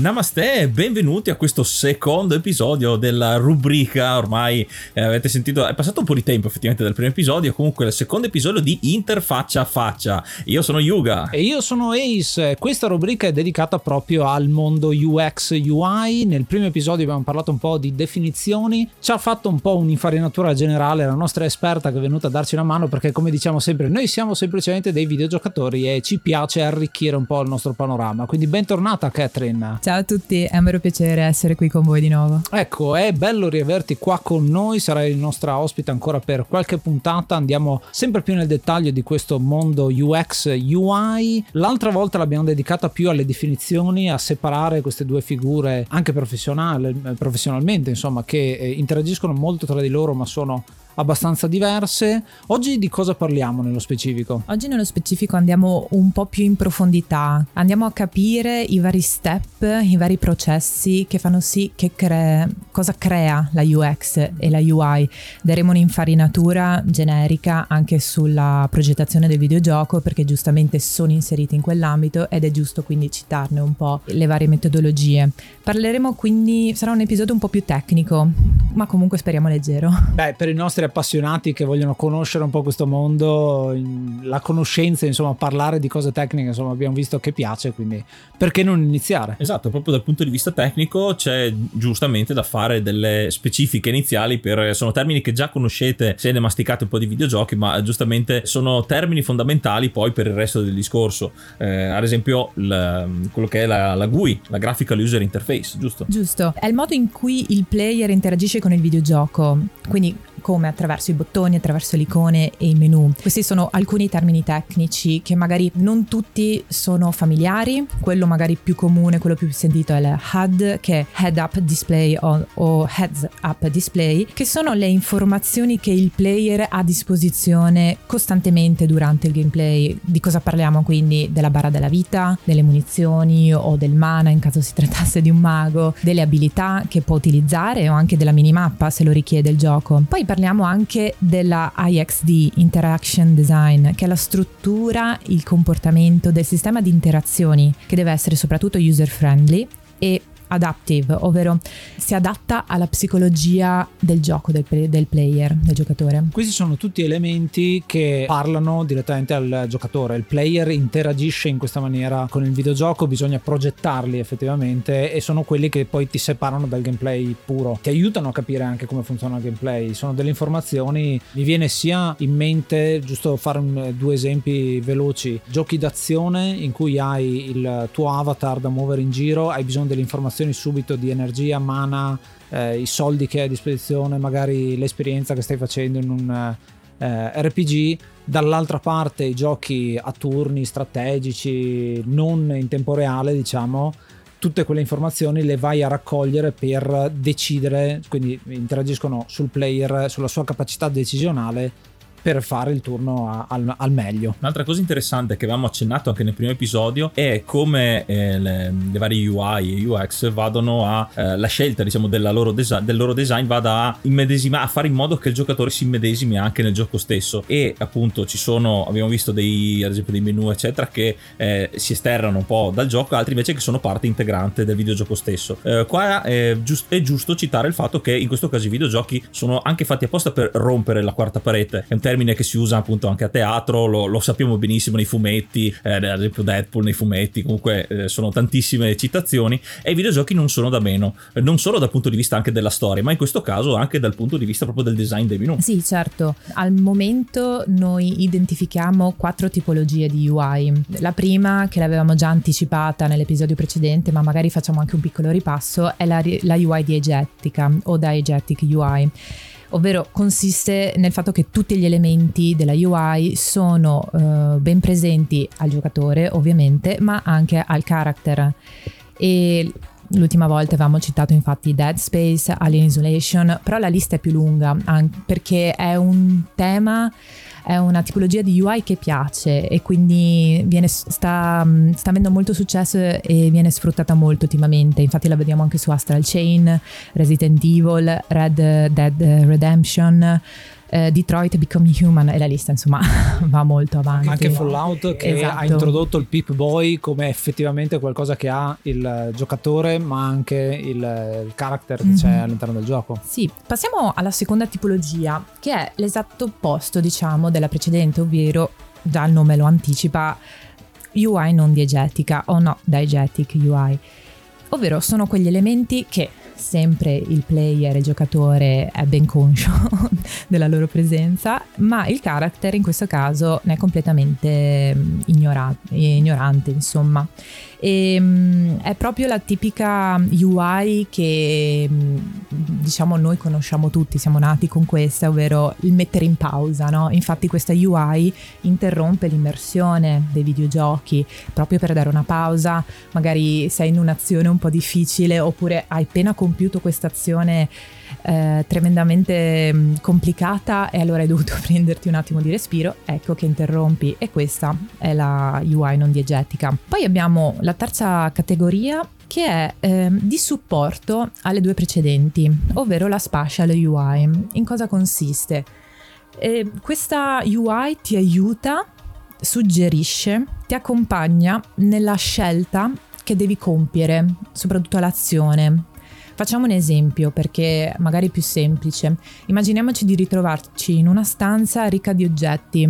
Namaste e benvenuti a questo secondo episodio della rubrica. Ormai eh, avete sentito, è passato un po' di tempo effettivamente dal primo episodio. Comunque, il secondo episodio di Interfaccia a Faccia. Io sono Yuga. E io sono Ace. Questa rubrica è dedicata proprio al mondo UX UI. Nel primo episodio abbiamo parlato un po' di definizioni. Ci ha fatto un po' un'infarinatura generale la nostra esperta che è venuta a darci una mano perché, come diciamo sempre, noi siamo semplicemente dei videogiocatori e ci piace arricchire un po' il nostro panorama. Quindi, bentornata, Catherine. Ciao a tutti, è un vero piacere essere qui con voi di nuovo. Ecco, è bello riaverti qua con noi, sarai il nostro ospite ancora per qualche puntata, andiamo sempre più nel dettaglio di questo mondo UX UI. L'altra volta l'abbiamo dedicata più alle definizioni, a separare queste due figure anche professionalmente, insomma, che eh, interagiscono molto tra di loro ma sono abbastanza diverse. Oggi di cosa parliamo nello specifico? Oggi nello specifico andiamo un po' più in profondità, andiamo a capire i vari step, i vari processi che fanno sì che crea, cosa crea la UX e la UI. Daremo un'infarinatura generica anche sulla progettazione del videogioco perché giustamente sono inseriti in quell'ambito ed è giusto quindi citarne un po' le varie metodologie. Parleremo quindi, sarà un episodio un po' più tecnico, ma comunque speriamo leggero. Beh, per i nostri appassionati che vogliono conoscere un po' questo mondo, la conoscenza, insomma, parlare di cose tecniche, insomma, abbiamo visto che piace, quindi perché non iniziare? Esatto, proprio dal punto di vista tecnico c'è giustamente da fare delle specifiche iniziali per sono termini che già conoscete se ne masticate un po' di videogiochi, ma giustamente sono termini fondamentali poi per il resto del discorso. Eh, ad esempio, il, quello che è la, la GUI, la Graphical User Interface, giusto? Giusto, è il modo in cui il player interagisce con il videogioco. Quindi come attraverso i bottoni, attraverso le icone e i menu. Questi sono alcuni termini tecnici che magari non tutti sono familiari, quello magari più comune, quello più sentito è il HUD che è Head Up Display o, o Heads Up Display, che sono le informazioni che il player ha a disposizione costantemente durante il gameplay. Di cosa parliamo quindi? Della barra della vita, delle munizioni o del mana in caso si trattasse di un mago, delle abilità che può utilizzare o anche della minimappa se lo richiede il gioco. Poi parliamo anche della IXD, Interaction Design, che è la struttura, il comportamento del sistema di interazioni che deve essere soprattutto user friendly e adaptive, ovvero si adatta alla psicologia del gioco del, del player, del giocatore. Questi sono tutti elementi che parlano direttamente al giocatore. Il player interagisce in questa maniera con il videogioco, bisogna progettarli effettivamente e sono quelli che poi ti separano dal gameplay puro. Ti aiutano a capire anche come funziona il gameplay. Sono delle informazioni, mi viene sia in mente, giusto fare un, due esempi veloci, giochi d'azione in cui hai il tuo avatar da muovere in giro, hai bisogno delle informazioni subito di energia, mana, eh, i soldi che hai a disposizione, magari l'esperienza che stai facendo in un eh, RPG. Dall'altra parte i giochi a turni strategici, non in tempo reale, diciamo, tutte quelle informazioni le vai a raccogliere per decidere, quindi interagiscono sul player, sulla sua capacità decisionale per fare il turno a, al, al, meglio. Un'altra cosa interessante che avevamo accennato anche nel primo episodio è come eh, le, le, varie UI e UX vadano a eh, la scelta diciamo loro desi- del loro design vada a a fare in modo che il giocatore si immedesimi anche nel gioco stesso. E appunto ci sono abbiamo visto dei ad esempio dei menu eccetera che eh, si esterrano un po' dal gioco altri invece che sono parte integrante del videogioco stesso. Eh, qua è, giust- è giusto citare il fatto che in questo caso i videogiochi sono anche fatti apposta per rompere la quarta parete. È un termine che si usa appunto anche a teatro, lo, lo sappiamo benissimo nei fumetti, eh, ad esempio Deadpool nei fumetti, comunque eh, sono tantissime citazioni e i videogiochi non sono da meno, eh, non solo dal punto di vista anche della storia, ma in questo caso anche dal punto di vista proprio del design dei menu. Sì, certo. Al momento noi identifichiamo quattro tipologie di UI. La prima, che l'avevamo già anticipata nell'episodio precedente, ma magari facciamo anche un piccolo ripasso, è la, la UI diegetica o diegetic UI ovvero consiste nel fatto che tutti gli elementi della UI sono uh, ben presenti al giocatore ovviamente, ma anche al character. E L'ultima volta avevamo citato infatti Dead Space, Alien Isolation, però la lista è più lunga perché è un tema è una tipologia di UI che piace e quindi viene, sta, sta, avendo molto successo e viene sfruttata molto ultimamente. Infatti la vediamo anche su Astral Chain, Resident Evil, Red Dead Redemption eh, Detroit Becoming Human e la lista insomma va molto avanti. Anche Fallout che esatto. ha introdotto il Pip Boy come effettivamente qualcosa che ha il giocatore ma anche il, il character mm-hmm. che c'è mhm. all'interno del gioco. Sì, passiamo alla seconda tipologia che è l'esatto opposto diciamo della precedente ovvero già il nome lo anticipa UI non diegetica o no diegetic UI ovvero sono quegli elementi che sempre il player, il giocatore è ben conscio della loro presenza, ma il character in questo caso ne è completamente mm, ignorante, ignorante insomma. E, um, è proprio la tipica UI che um, diciamo noi conosciamo tutti, siamo nati con questa, ovvero il mettere in pausa. No? Infatti questa UI interrompe l'immersione dei videogiochi proprio per dare una pausa, magari sei in un'azione un po' difficile oppure hai appena compiuto questa azione eh, tremendamente mm, complicata e allora hai dovuto prenderti un attimo di respiro, ecco che interrompi e questa è la UI non diegetica. Poi abbiamo la terza categoria che è eh, di supporto alle due precedenti, ovvero la spatial UI. In cosa consiste? Eh, questa UI ti aiuta, suggerisce, ti accompagna nella scelta che devi compiere, soprattutto l'azione. Facciamo un esempio perché magari è più semplice. Immaginiamoci di ritrovarci in una stanza ricca di oggetti,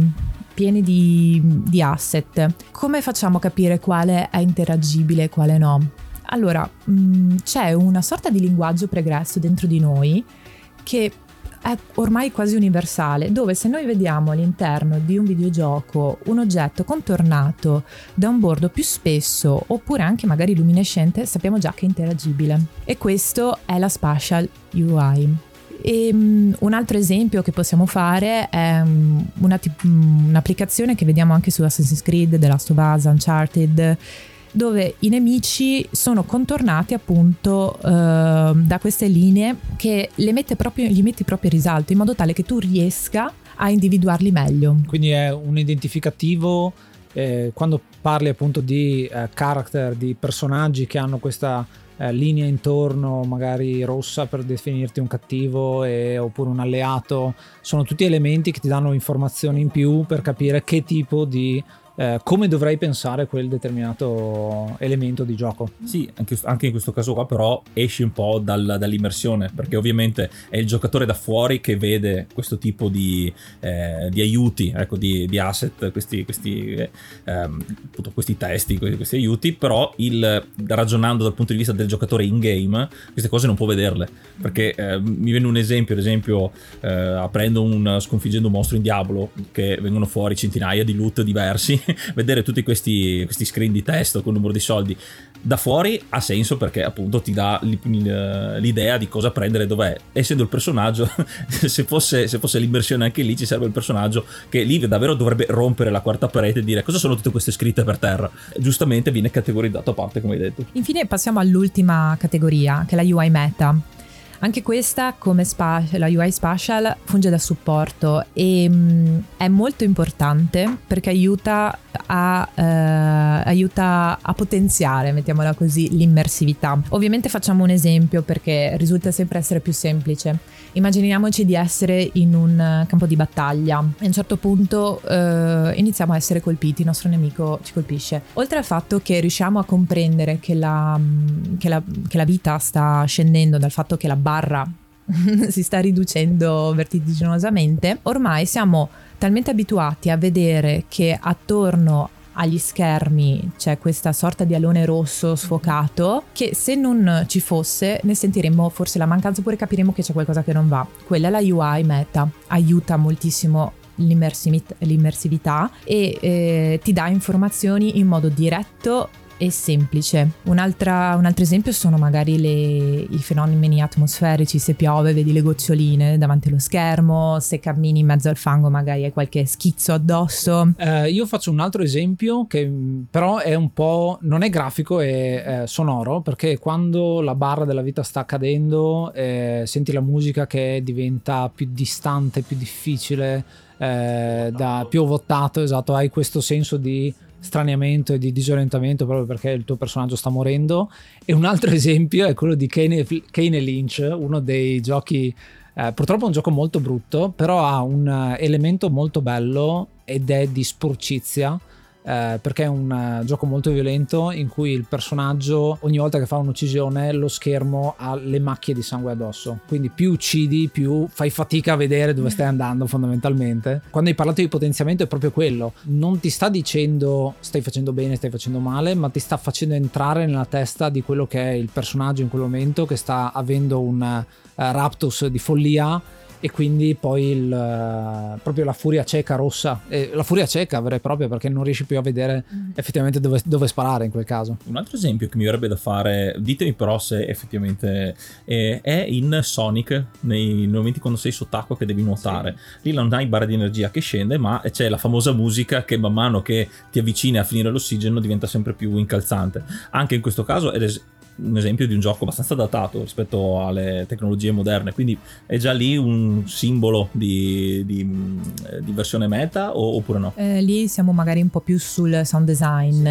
pieni di, di asset. Come facciamo a capire quale è interagibile e quale no? Allora, mh, mm, c'è una sorta di linguaggio pregresso dentro di noi che è ormai quasi universale, dove se noi vediamo all'interno di un videogioco un oggetto contornato da un bordo più spesso oppure anche magari luminescente, sappiamo già che è interagibile. E questo è la spatial UI. E, um, un altro esempio che possiamo fare è um, una um, un'applicazione che vediamo anche su Assassin's Creed, The Last of Us, Uncharted, dove i nemici sono contornati appunto uh, da queste linee che mette proprio, gli metti proprio in risalto in modo tale che tu riesca a individuarli meglio. Quindi è un identificativo eh, quando parli appunto di eh, character, di personaggi che hanno questa eh, linea intorno, magari rossa per definirti un cattivo e, oppure un alleato, sono tutti elementi che ti danno informazioni in più per capire che tipo di eh, come dovrei pensare quel determinato elemento di gioco. Sì, anche, anche in questo caso qua però esci un po' dal, dall'immersione, perché ovviamente è il giocatore da fuori che vede questo tipo di, eh, di aiuti, ecco, di, di, asset, questi, questi, eh, questi testi, questi, questi, aiuti, però il, ragionando dal punto di vista del giocatore in game, queste cose non può vederle, perché eh, mi viene un esempio, ad esempio, eh, aprendo un, sconfiggendo un mostro in Diablo, che vengono fuori centinaia di loot diversi, vedere tutti questi, questi screen di testo con il numero di soldi. Da fuori ha senso perché appunto ti dà l'idea di cosa prendere dov'è. Essendo il personaggio se fosse, se fosse l'immersione anche lì ci serve il personaggio che lì davvero dovrebbe rompere la quarta parete e dire cosa sono tutte queste scritte per terra? Giustamente viene categorizzato a parte come hai detto. Infine passiamo all'ultima categoria che è la UI meta anche questa, come spa- la UI Spatial, funge da supporto e mh, mm, è molto importante perché aiuta a, eh, aiuta a potenziare, mettiamola così, l'immersività. Ovviamente facciamo un esempio perché risulta sempre essere più semplice. Immaginiamoci di essere in un campo di battaglia e a un certo punto eh, iniziamo a essere colpiti, il nostro nemico ci colpisce. Oltre al fatto che riusciamo a comprendere che la, che la, che la vita sta scendendo dal fatto che la barra si sta riducendo vertiginosamente, ormai siamo talmente abituati a vedere che attorno agli schermi c'è questa sorta di alone rosso sfocato che se non ci fosse ne sentiremmo forse la mancanza oppure capiremo che c'è qualcosa che non va. Quella è la UI meta, aiuta moltissimo l'immersività e eh, ti dà informazioni in modo diretto e semplice. un altro esempio sono magari le, i fenomeni atmosferici, se piove vedi le goccioline davanti allo schermo, se cammini in mezzo al fango magari hai qualche schizzo addosso. Eh, io faccio un altro esempio che però è un po', non è grafico, è, è sonoro, perché quando la barra della vita sta cadendo eh, senti la musica che diventa più distante, più difficile, eh, da, più votato, esatto, hai questo senso di straniamento e di disorientamento proprio perché il tuo personaggio sta morendo. E un altro esempio è quello di Kane, Kane Lynch, uno dei giochi. Eh, purtroppo è un gioco molto brutto, però ha un elemento molto bello ed è di sporcizia eh, perché è un uh, gioco molto violento in cui il personaggio ogni volta che fa un'uccisione lo schermo ha le macchie di sangue addosso. Quindi più uccidi più fai fatica a vedere dove stai andando fondamentalmente. Quando hai parlato di potenziamento è proprio quello. Non ti sta dicendo stai facendo bene stai facendo male ma ti sta facendo entrare nella testa di quello che è il personaggio in quel momento che sta avendo un uh, raptus di follia e quindi poi il, uh, proprio la furia cieca rossa, e la furia cieca vera e propria perché non riesci più a vedere mm. effettivamente dove, dove, sparare in quel caso. Un altro esempio che mi verrebbe da fare, ditemi però se effettivamente è, è in Sonic, nei, momenti quando sei sott'acqua che devi nuotare, sì. lì non hai barra di energia che scende ma c'è la famosa musica che man mano che ti avvicini a finire l'ossigeno diventa sempre più incalzante. Anche in questo caso, ed es- un esempio di un gioco abbastanza datato rispetto alle tecnologie moderne, quindi è già lì un simbolo di, di, di versione meta o, oppure no? Eh, lì siamo magari un po' più sul sound design,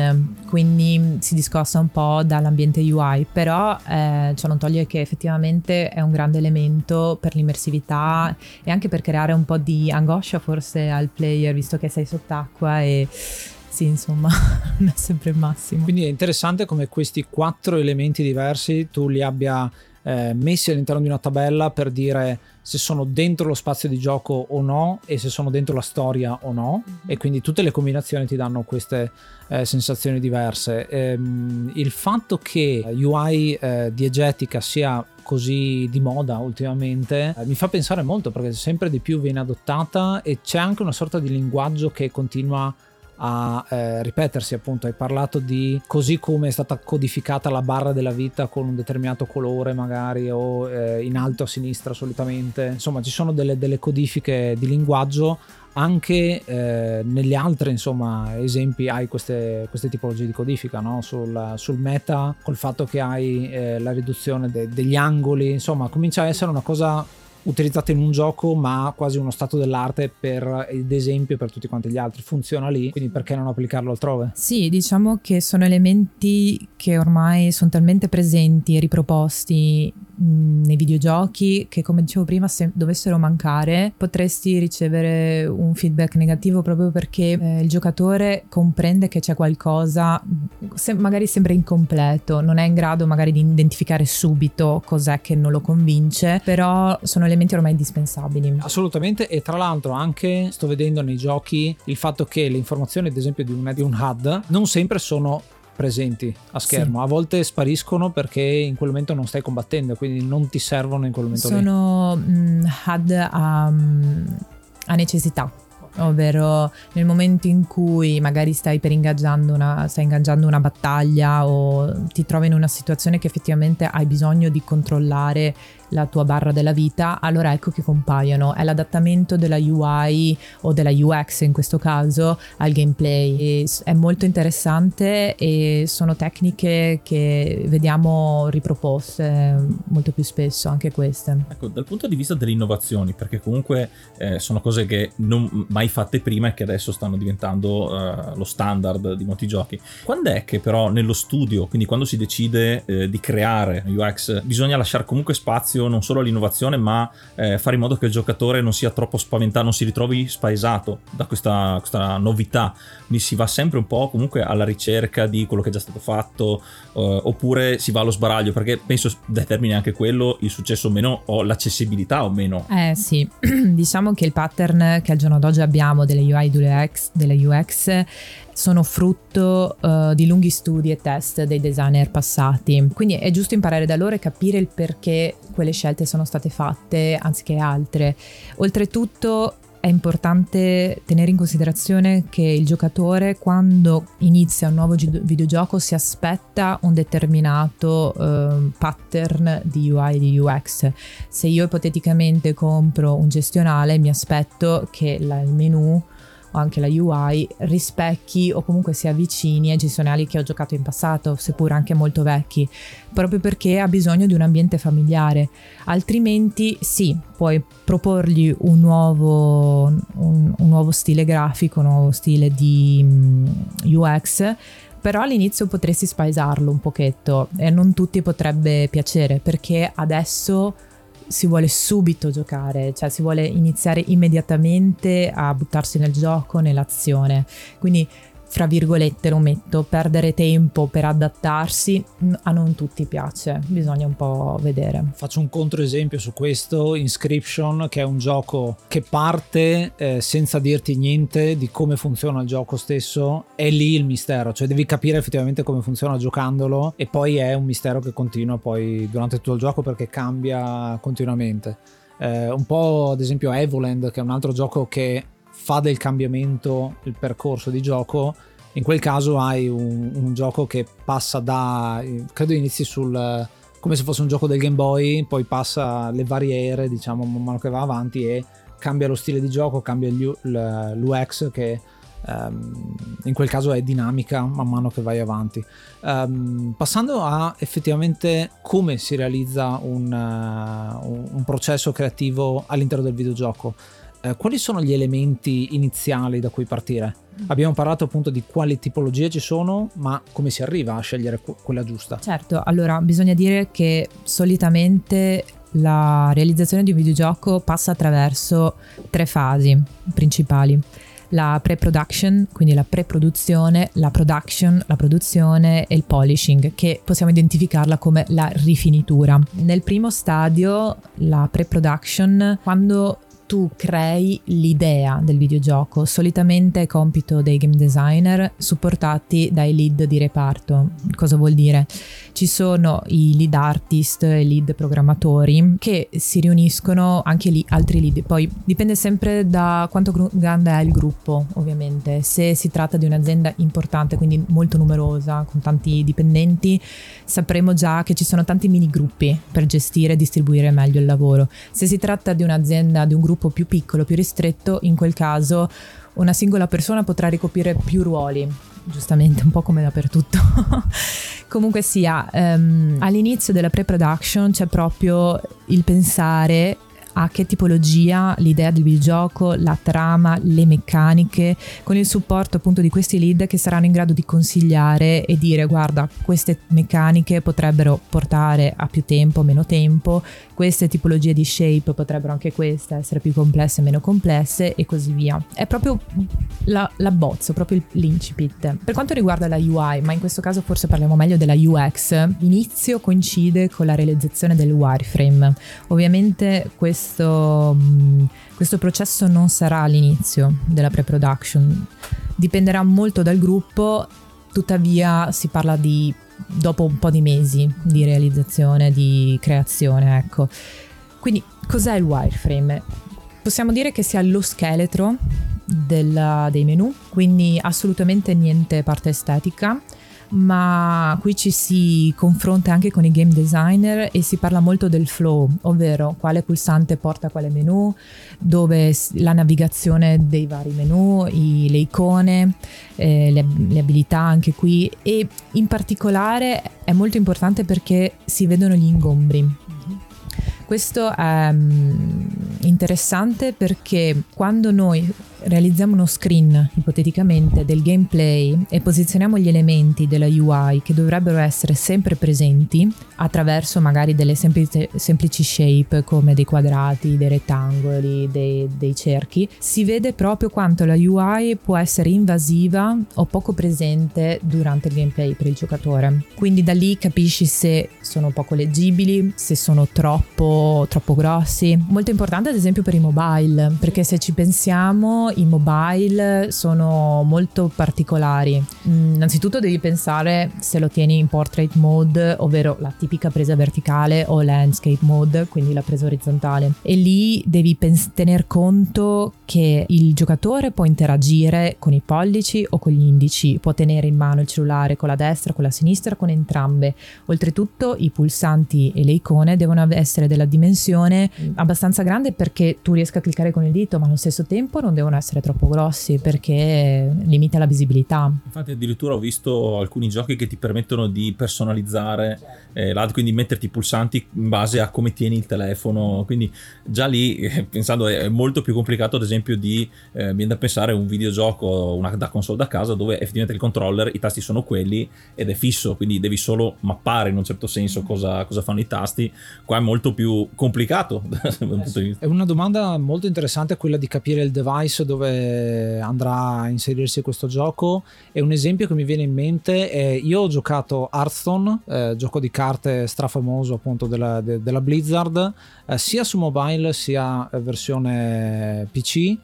quindi si discosta un po' dall'ambiente UI, però eh, ciò non toglie che effettivamente è un grande elemento per l'immersività e anche per creare un po' di angoscia forse al player, visto che sei sott'acqua e sì, insomma, non è sempre il massimo. Quindi è interessante come questi quattro elementi diversi tu li abbia eh, messi all'interno di una tabella per dire se sono dentro lo spazio di gioco o no e se sono dentro la storia o no mm-hmm. e quindi tutte le combinazioni ti danno queste eh, sensazioni diverse. Ehm, il fatto che UI eh, diegetica sia così di moda ultimamente eh, mi fa pensare molto perché sempre di più viene adottata e c'è anche una sorta di linguaggio che continua a a eh, ripetersi appunto. Hai parlato di così come è stata codificata la barra della vita con un determinato colore magari o eh, in alto a sinistra solitamente. Insomma ci sono delle, delle codifiche di linguaggio. Anche eh, negli altri insomma esempi hai queste, queste tipologie di codifica no? sul, sul, meta col fatto che hai eh, la riduzione de, degli angoli. Insomma comincia a essere una cosa utilizzata in un gioco ma quasi uno stato dell'arte per ed esempio per tutti quanti gli altri. Funziona lì quindi perché non applicarlo altrove? Sì diciamo che sono elementi che ormai sono talmente presenti e riproposti nei videogiochi che come dicevo prima se dovessero mancare potresti ricevere un feedback negativo proprio perché eh, il giocatore comprende che c'è qualcosa se, magari sembra incompleto non è in grado magari di identificare subito cos'è che non lo convince però sono elementi ormai indispensabili. Assolutamente e tra l'altro anche sto vedendo nei giochi il fatto che le informazioni ad esempio di un, di un HUD non sempre sono presenti a schermo. Sì. A volte spariscono perché in quel momento non stai combattendo, quindi non ti servono in quel momento. Sono mh, HUD a, a necessità ovvero nel momento in cui magari stai per ingaggiando una, stai ingaggiando una battaglia o ti trovi in una situazione che effettivamente hai bisogno di controllare la tua barra della vita, allora ecco che compaiono. È l'adattamento della UI o della UX in questo caso al gameplay. E è molto interessante e sono tecniche che vediamo riproposte molto più spesso, anche queste. Ecco, dal punto di vista delle innovazioni, perché comunque eh, sono cose che non mai fatte prima e che adesso stanno diventando uh, lo standard di molti giochi. Quando è che però nello studio, quindi quando si decide eh, di creare UX, bisogna lasciare comunque spazio spazio non solo all'innovazione, ma eh, fare in modo che il giocatore non sia troppo spaventato, non si ritrovi spaesato da questa, questa, novità. Quindi si va sempre un po' comunque alla ricerca di quello che è già stato fatto, eh, oppure si va allo sbaraglio, perché penso determini anche quello il successo o meno, o l'accessibilità o meno. Eh sì, diciamo che il pattern che al giorno d'oggi abbiamo delle UI delle UX sono frutto uh, di lunghi studi e test dei designer passati. Quindi è giusto imparare da loro e capire il perché quelle scelte sono state fatte anziché altre. Oltretutto è importante tenere in considerazione che il giocatore quando inizia un nuovo videogioco si aspetta un determinato uh, pattern di UI e di UX. Se io ipoteticamente compro un gestionale mi aspetto che la, il menu o anche la UI rispecchi o comunque si avvicini ai gestionali che ho giocato in passato, seppur anche molto vecchi, proprio perché ha bisogno di un ambiente familiare. Altrimenti sì, puoi proporgli un nuovo, un, un nuovo stile grafico, un nuovo stile di mm, UX però all'inizio potresti spaesarlo un pochetto e non tutti potrebbe piacere perché adesso si vuole subito giocare, cioè si vuole iniziare immediatamente a buttarsi nel gioco, nell'azione. Quindi fra virgolette lo metto, perdere tempo per adattarsi a non tutti piace, bisogna un po' vedere. Faccio un controesempio su questo, Inscription, che è un gioco che parte eh, senza dirti niente di come funziona il gioco stesso, è lì il mistero, cioè devi capire effettivamente come funziona giocandolo e poi è un mistero che continua poi durante tutto il gioco perché cambia continuamente. Eh, un po' ad esempio Evoland, che è un altro gioco che fa del cambiamento il percorso di gioco, in quel caso hai un, un gioco che passa da, credo inizi sul, come se fosse un gioco del Game Boy, poi passa le varie ere, diciamo, man mano che va avanti e cambia lo stile di gioco, cambia l'UX che um, in quel caso è dinamica man mano che vai avanti. Um, passando a effettivamente come si realizza un, uh, un processo creativo all'interno del videogioco eh, quali sono gli elementi iniziali da cui partire? Abbiamo parlato appunto di quali tipologie ci sono, ma come si arriva a scegliere quella giusta? Certo, allora bisogna dire che solitamente la realizzazione di un videogioco passa attraverso tre fasi principali. La pre-production, quindi la pre-produzione, la production, la produzione e il polishing, che possiamo identificarla come la rifinitura. Nel primo stadio, la pre-production, quando tu crei l'idea del videogioco. Solitamente è compito dei game designer supportati dai lead di reparto. Cosa vuol dire? Ci sono i lead artist e lead programmatori che si riuniscono, anche lì altri lead. Poi dipende sempre da quanto grande è il gruppo, ovviamente. Se si tratta di un'azienda importante, quindi molto numerosa, con tanti dipendenti, sapremo già che ci sono tanti mini gruppi per gestire e distribuire meglio il lavoro. Se si tratta di un'azienda, di un gruppo gruppo più piccolo, più ristretto, in quel caso una singola persona potrà ricoprire più ruoli, giustamente un po' come dappertutto. Comunque sia, um, all'inizio della pre-production c'è proprio il pensare a che tipologia, l'idea del videogioco, la trama, le meccaniche, con il supporto appunto di questi lead che saranno in grado di consigliare e dire guarda queste meccaniche potrebbero portare a più tempo, meno tempo, queste tipologie di shape potrebbero anche queste essere più complesse, meno complesse e così via. È proprio la, la bozzo, proprio l'incipit. Per quanto riguarda la UI, ma in questo caso forse parliamo meglio della UX, l'inizio coincide con la realizzazione del wireframe. Ovviamente questo, mm, questo processo non sarà l'inizio della pre-production, dipenderà molto dal gruppo, tuttavia si parla di dopo un po' di mesi di realizzazione, di creazione, ecco. Quindi cos'è il wireframe? Possiamo dire che sia lo scheletro della, dei menu, quindi assolutamente niente parte estetica ma qui ci si confronta anche con i game designer e si parla molto del flow, ovvero quale pulsante porta quale menu, dove la navigazione dei vari menu, i, le icone, eh, le, le abilità anche qui e in particolare è molto importante perché si vedono gli ingombri. Questo è um, interessante perché quando noi realizziamo uno screen ipoteticamente del gameplay e posizioniamo gli elementi della UI che dovrebbero essere sempre presenti attraverso magari delle semplici, semplici shape come dei quadrati, dei rettangoli, dei, dei cerchi, si vede proprio quanto la UI può essere invasiva o poco presente durante il gameplay per il giocatore. Quindi da lì capisci se sono poco leggibili, se sono troppo, troppo grossi. Molto importante ad esempio per i mobile, perché se ci pensiamo i mobile sono molto particolari. Mm, innanzitutto devi pensare se lo tieni in portrait mode, ovvero la tipica presa verticale o landscape mode, quindi la presa orizzontale. E lì devi pens- tener conto che il giocatore può interagire con i pollici o con gli indici, può tenere in mano il cellulare con la destra, con la sinistra, con entrambe. Oltretutto i pulsanti e le icone devono essere della dimensione abbastanza grande perché tu riesca a cliccare con il dito, ma allo stesso tempo non devono essere troppo grossi perché limita la visibilità. Infatti addirittura ho visto alcuni giochi che ti permettono di personalizzare eh, l'ad, quindi metterti i pulsanti in base a come tieni il telefono, quindi già lì eh, pensando è molto più complicato ad esempio di, eh, viene da pensare un videogioco una, da console da casa dove effettivamente il controller, i tasti sono quelli ed è fisso, quindi devi solo mappare in un certo senso cosa, cosa fanno i tasti, qua è molto più complicato. è una domanda molto interessante quella di capire il device dove andrà a inserirsi questo gioco. E un esempio che mi viene in mente è io ho giocato Hearthstone, eh, gioco di carte strafamoso appunto della, de, della Blizzard, eh, sia su mobile sia versione PC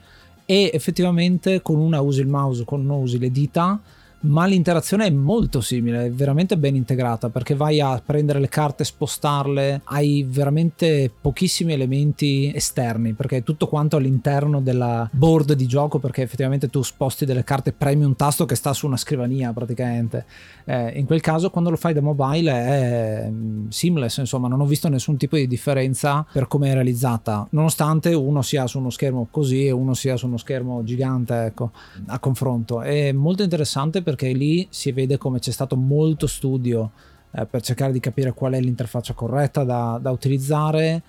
e effettivamente con una usi il mouse, con una usi le dita ma l'interazione è molto simile, è veramente ben integrata perché vai a prendere le carte, spostarle, hai veramente pochissimi elementi esterni perché è tutto quanto all'interno della board di gioco perché effettivamente tu sposti delle carte, premi un tasto che sta su una scrivania praticamente. Eh, in quel caso quando lo fai da mobile è mm, seamless, insomma non ho visto nessun tipo di differenza per come è realizzata, nonostante uno sia su uno schermo così e uno sia su uno schermo gigante, ecco, a confronto. È molto interessante perché lì si vede come c'è stato molto studio eh, per cercare di capire qual è l'interfaccia corretta da, da utilizzare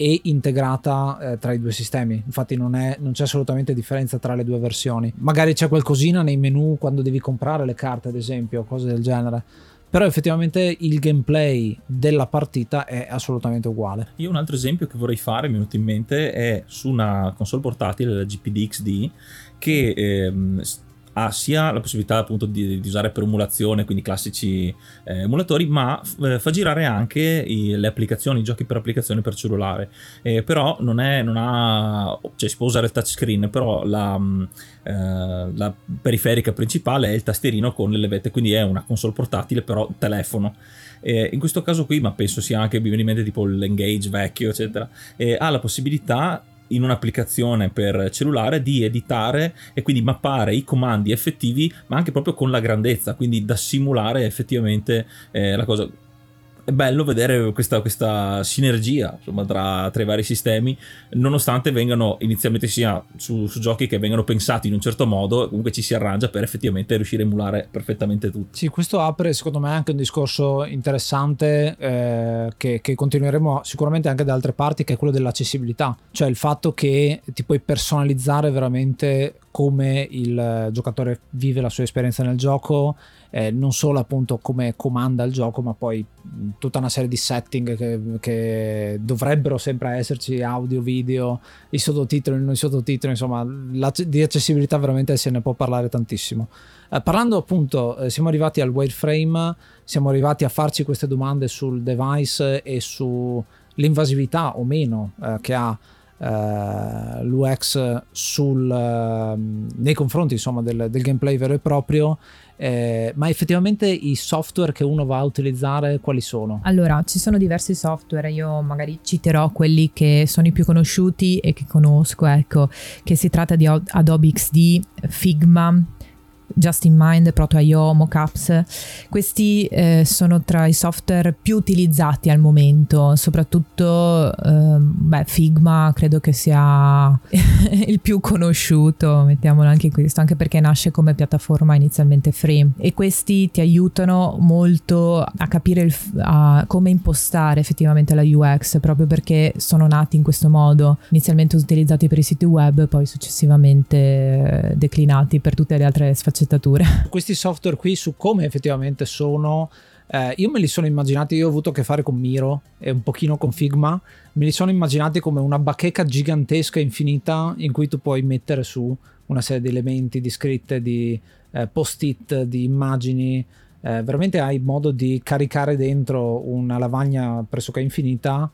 e integrata eh, tra i due sistemi. Infatti non, è, non, c'è assolutamente differenza tra le due versioni. Magari c'è qualcosina nei menu quando devi comprare le carte, ad esempio, cose del genere. Però effettivamente il gameplay della partita è assolutamente uguale. Io un altro esempio che vorrei fare, mi è venuto in mente, è su una console portatile, la GPD XD, che ehm, ha sia la possibilità appunto di, di, usare per emulazione, quindi classici eh, emulatori, ma eh, fa girare anche i, le applicazioni, i giochi per applicazione per cellulare. Eh, però non, è, non ha, cioè si può usare il touchscreen, però la, mm, eh, la, periferica principale è il tastierino con le levette, quindi è una console portatile, però telefono. in questo caso qui, ma penso sia anche in tipo l'Engage vecchio, eccetera, ha la possibilità in un'applicazione per cellulare di editare e quindi mappare i comandi effettivi, ma anche proprio con la grandezza, quindi da simulare effettivamente eh, la cosa è bello vedere questa, questa sinergia insomma, tra, tra, i vari sistemi, nonostante vengano inizialmente sia su, su, giochi che vengano pensati in un certo modo, comunque ci si arrangia per effettivamente riuscire a emulare perfettamente tutto. Sì, questo apre secondo me anche un discorso interessante eh, che, che, continueremo sicuramente anche da altre parti, che è quello dell'accessibilità, cioè il fatto che ti puoi personalizzare veramente come il giocatore vive la sua esperienza nel gioco, eh, non solo appunto come comanda il gioco, ma poi tutta una serie di setting che, che dovrebbero sempre esserci, audio, video, i sottotitoli, non i sottotitoli, insomma, di accessibilità veramente se ne può parlare tantissimo. Eh, parlando appunto, eh, siamo arrivati al wireframe, siamo arrivati a farci queste domande sul device e sull'invasività o meno eh, che ha Uh, l'UX sul, uh, nei confronti insomma, del, del, gameplay vero e proprio, eh, ma effettivamente i software che uno va a utilizzare quali sono? Allora, ci sono diversi software, io magari citerò quelli che sono i più conosciuti e che conosco, ecco, che si tratta di Adobe XD, Figma, Just in Mind, Proto.io, Mockups. Questi eh, sono tra i software più utilizzati al momento, soprattutto eh, beh, Figma credo che sia il più conosciuto, mettiamolo anche questo, anche perché nasce come piattaforma inizialmente free e questi ti aiutano molto a capire il, a come impostare effettivamente la UX, proprio perché sono nati in questo modo, inizialmente utilizzati per i siti web, poi successivamente eh, declinati per tutte le altre sfaccettature sfaccettature. Questi software qui su come effettivamente sono eh, io me li sono immaginati, io ho avuto a che fare con Miro e un pochino con Figma, me li sono immaginati come una bacheca gigantesca infinita in cui tu puoi mettere su una serie di elementi, di scritte, di eh, post-it, di immagini. Eh, veramente hai modo di caricare dentro una lavagna pressoché infinita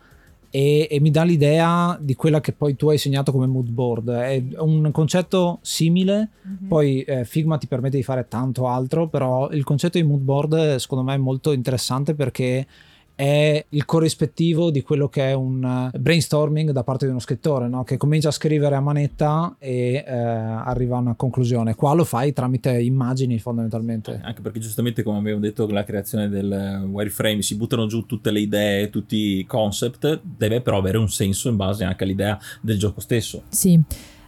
e, e, mi dà l'idea di quella che poi tu hai segnato come mood board. È un concetto simile, mm-hmm. poi eh, Figma ti permette di fare tanto altro, però il concetto di mood board secondo me è molto interessante perché è il corrispettivo di quello che è un eh, brainstorming da parte di uno scrittore, no? che comincia a scrivere a manetta e eh, arriva a una conclusione. Qua lo fai tramite immagini fondamentalmente. Anche perché giustamente come abbiamo detto con la creazione del wireframe si buttano giù tutte le idee, tutti i concept, deve però avere un senso in base anche all'idea del gioco stesso. Sì.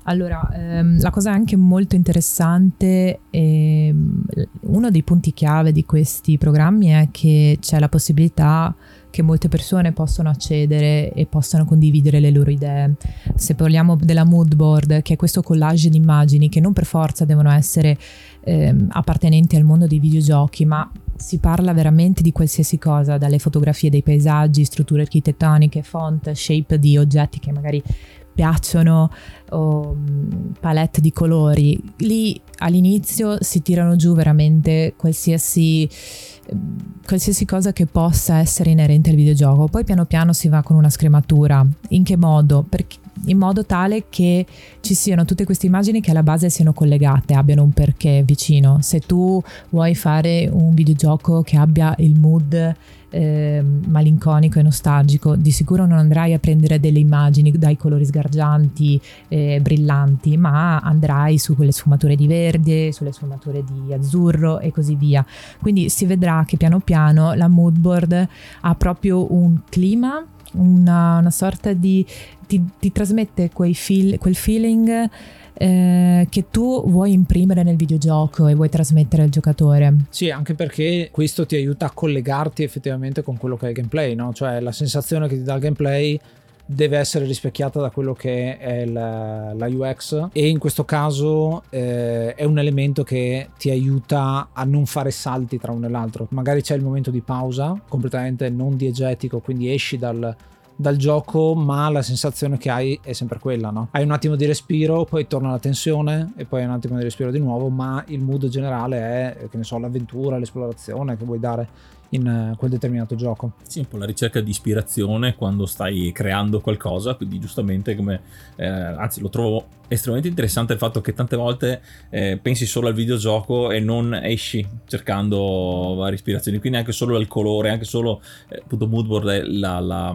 Allora, ehm, la cosa anche molto interessante, e uno dei punti chiave di questi programmi è che c'è la possibilità che molte persone possano accedere e possano condividere le loro idee. Se parliamo della mood board, che è questo collage di immagini che non per forza devono essere ehm, appartenenti al mondo dei videogiochi, ma si parla veramente di qualsiasi cosa, dalle fotografie dei paesaggi, strutture architettoniche, font, shape di oggetti che magari piacciono o mm, palette di colori. Lì all'inizio si tirano giù veramente qualsiasi, mm, qualsiasi cosa che possa essere inerente al videogioco. Poi piano piano si va con una scrematura. In che modo? Perché in modo tale che ci siano tutte queste immagini che alla base siano collegate, abbiano un perché vicino. Se tu vuoi fare un videogioco che abbia il mood eh, malinconico e nostalgico, di sicuro non andrai a prendere delle immagini dai colori sgargianti, eh, brillanti, ma andrai su quelle sfumature di verde, sulle sfumature di azzurro e così via. Quindi si vedrà che piano piano la mood board ha proprio un clima, una, una sorta di... ti, ti trasmette feel, quel feeling eh, che tu vuoi imprimere nel videogioco e vuoi trasmettere al giocatore. Sì, anche perché questo ti aiuta a collegarti effettivamente con quello che è il gameplay, no? Cioè la sensazione che ti dà il gameplay deve essere rispecchiata da quello che è la, la UX e in questo caso eh, è un elemento che ti aiuta a non fare salti tra uno e l'altro. Magari c'è il momento di pausa completamente non diegetico, quindi esci dal, dal gioco, ma la sensazione che hai è sempre quella, no? Hai un attimo di respiro, poi torna la tensione e poi un attimo di respiro di nuovo, ma il mood generale è, che ne so, l'avventura, l'esplorazione che vuoi dare in uh, quel determinato gioco. Sì, un po' la ricerca di ispirazione quando stai creando qualcosa, quindi giustamente come, eh, anzi lo trovo estremamente interessante il fatto che tante volte eh, pensi solo al videogioco e non esci cercando varie ispirazioni, quindi anche solo il colore, anche solo eh, appunto moodboard, la, la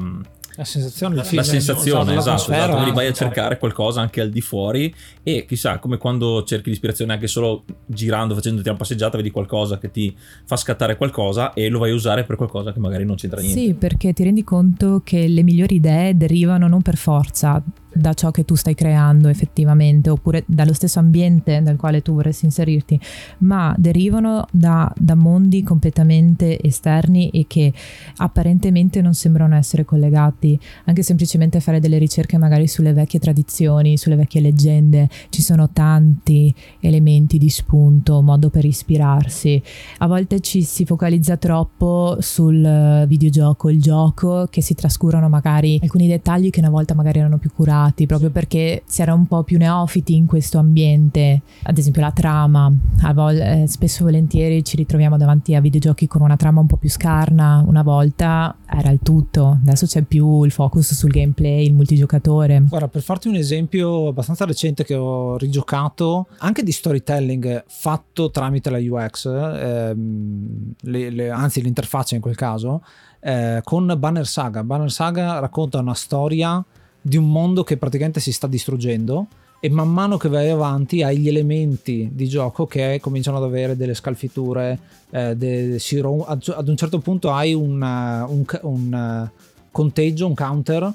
la sensazione, la, la sensazione esatto, esatto. quindi vai a cercare qualcosa anche al di fuori e chissà come quando cerchi l'ispirazione anche solo girando facendoti una passeggiata vedi qualcosa che ti fa scattare qualcosa e lo vai a usare per qualcosa che magari non c'entra niente sì perché ti rendi conto che le migliori idee derivano non per forza da ciò che tu stai creando effettivamente oppure dallo stesso ambiente nel quale tu vorresti inserirti, ma derivano da, da, mondi completamente esterni e che apparentemente non sembrano essere collegati. Anche semplicemente fare delle ricerche magari sulle vecchie tradizioni, sulle vecchie leggende, ci sono tanti elementi di spunto, modo per ispirarsi. A volte ci si focalizza troppo sul videogioco, il gioco, che si trascurano magari alcuni dettagli che una volta magari erano più curati proprio perché si era un po' più neofiti in questo ambiente. Ad esempio la trama, vol- eh, spesso e volentieri ci ritroviamo davanti a videogiochi con una trama un po' più scarna, una volta era il tutto, adesso c'è più il focus sul gameplay, il multigiocatore. Guarda, per farti un esempio abbastanza recente che ho rigiocato, anche di storytelling fatto tramite la UX, ehm, le, le, anzi l'interfaccia in quel caso, eh, con Banner Saga. Banner Saga racconta una storia di un mondo che praticamente si sta distruggendo e man mano che vai avanti hai gli elementi di gioco che cominciano ad avere delle scalfiture, eh, de, rom- ad un certo punto hai un, un, un conteggio, un counter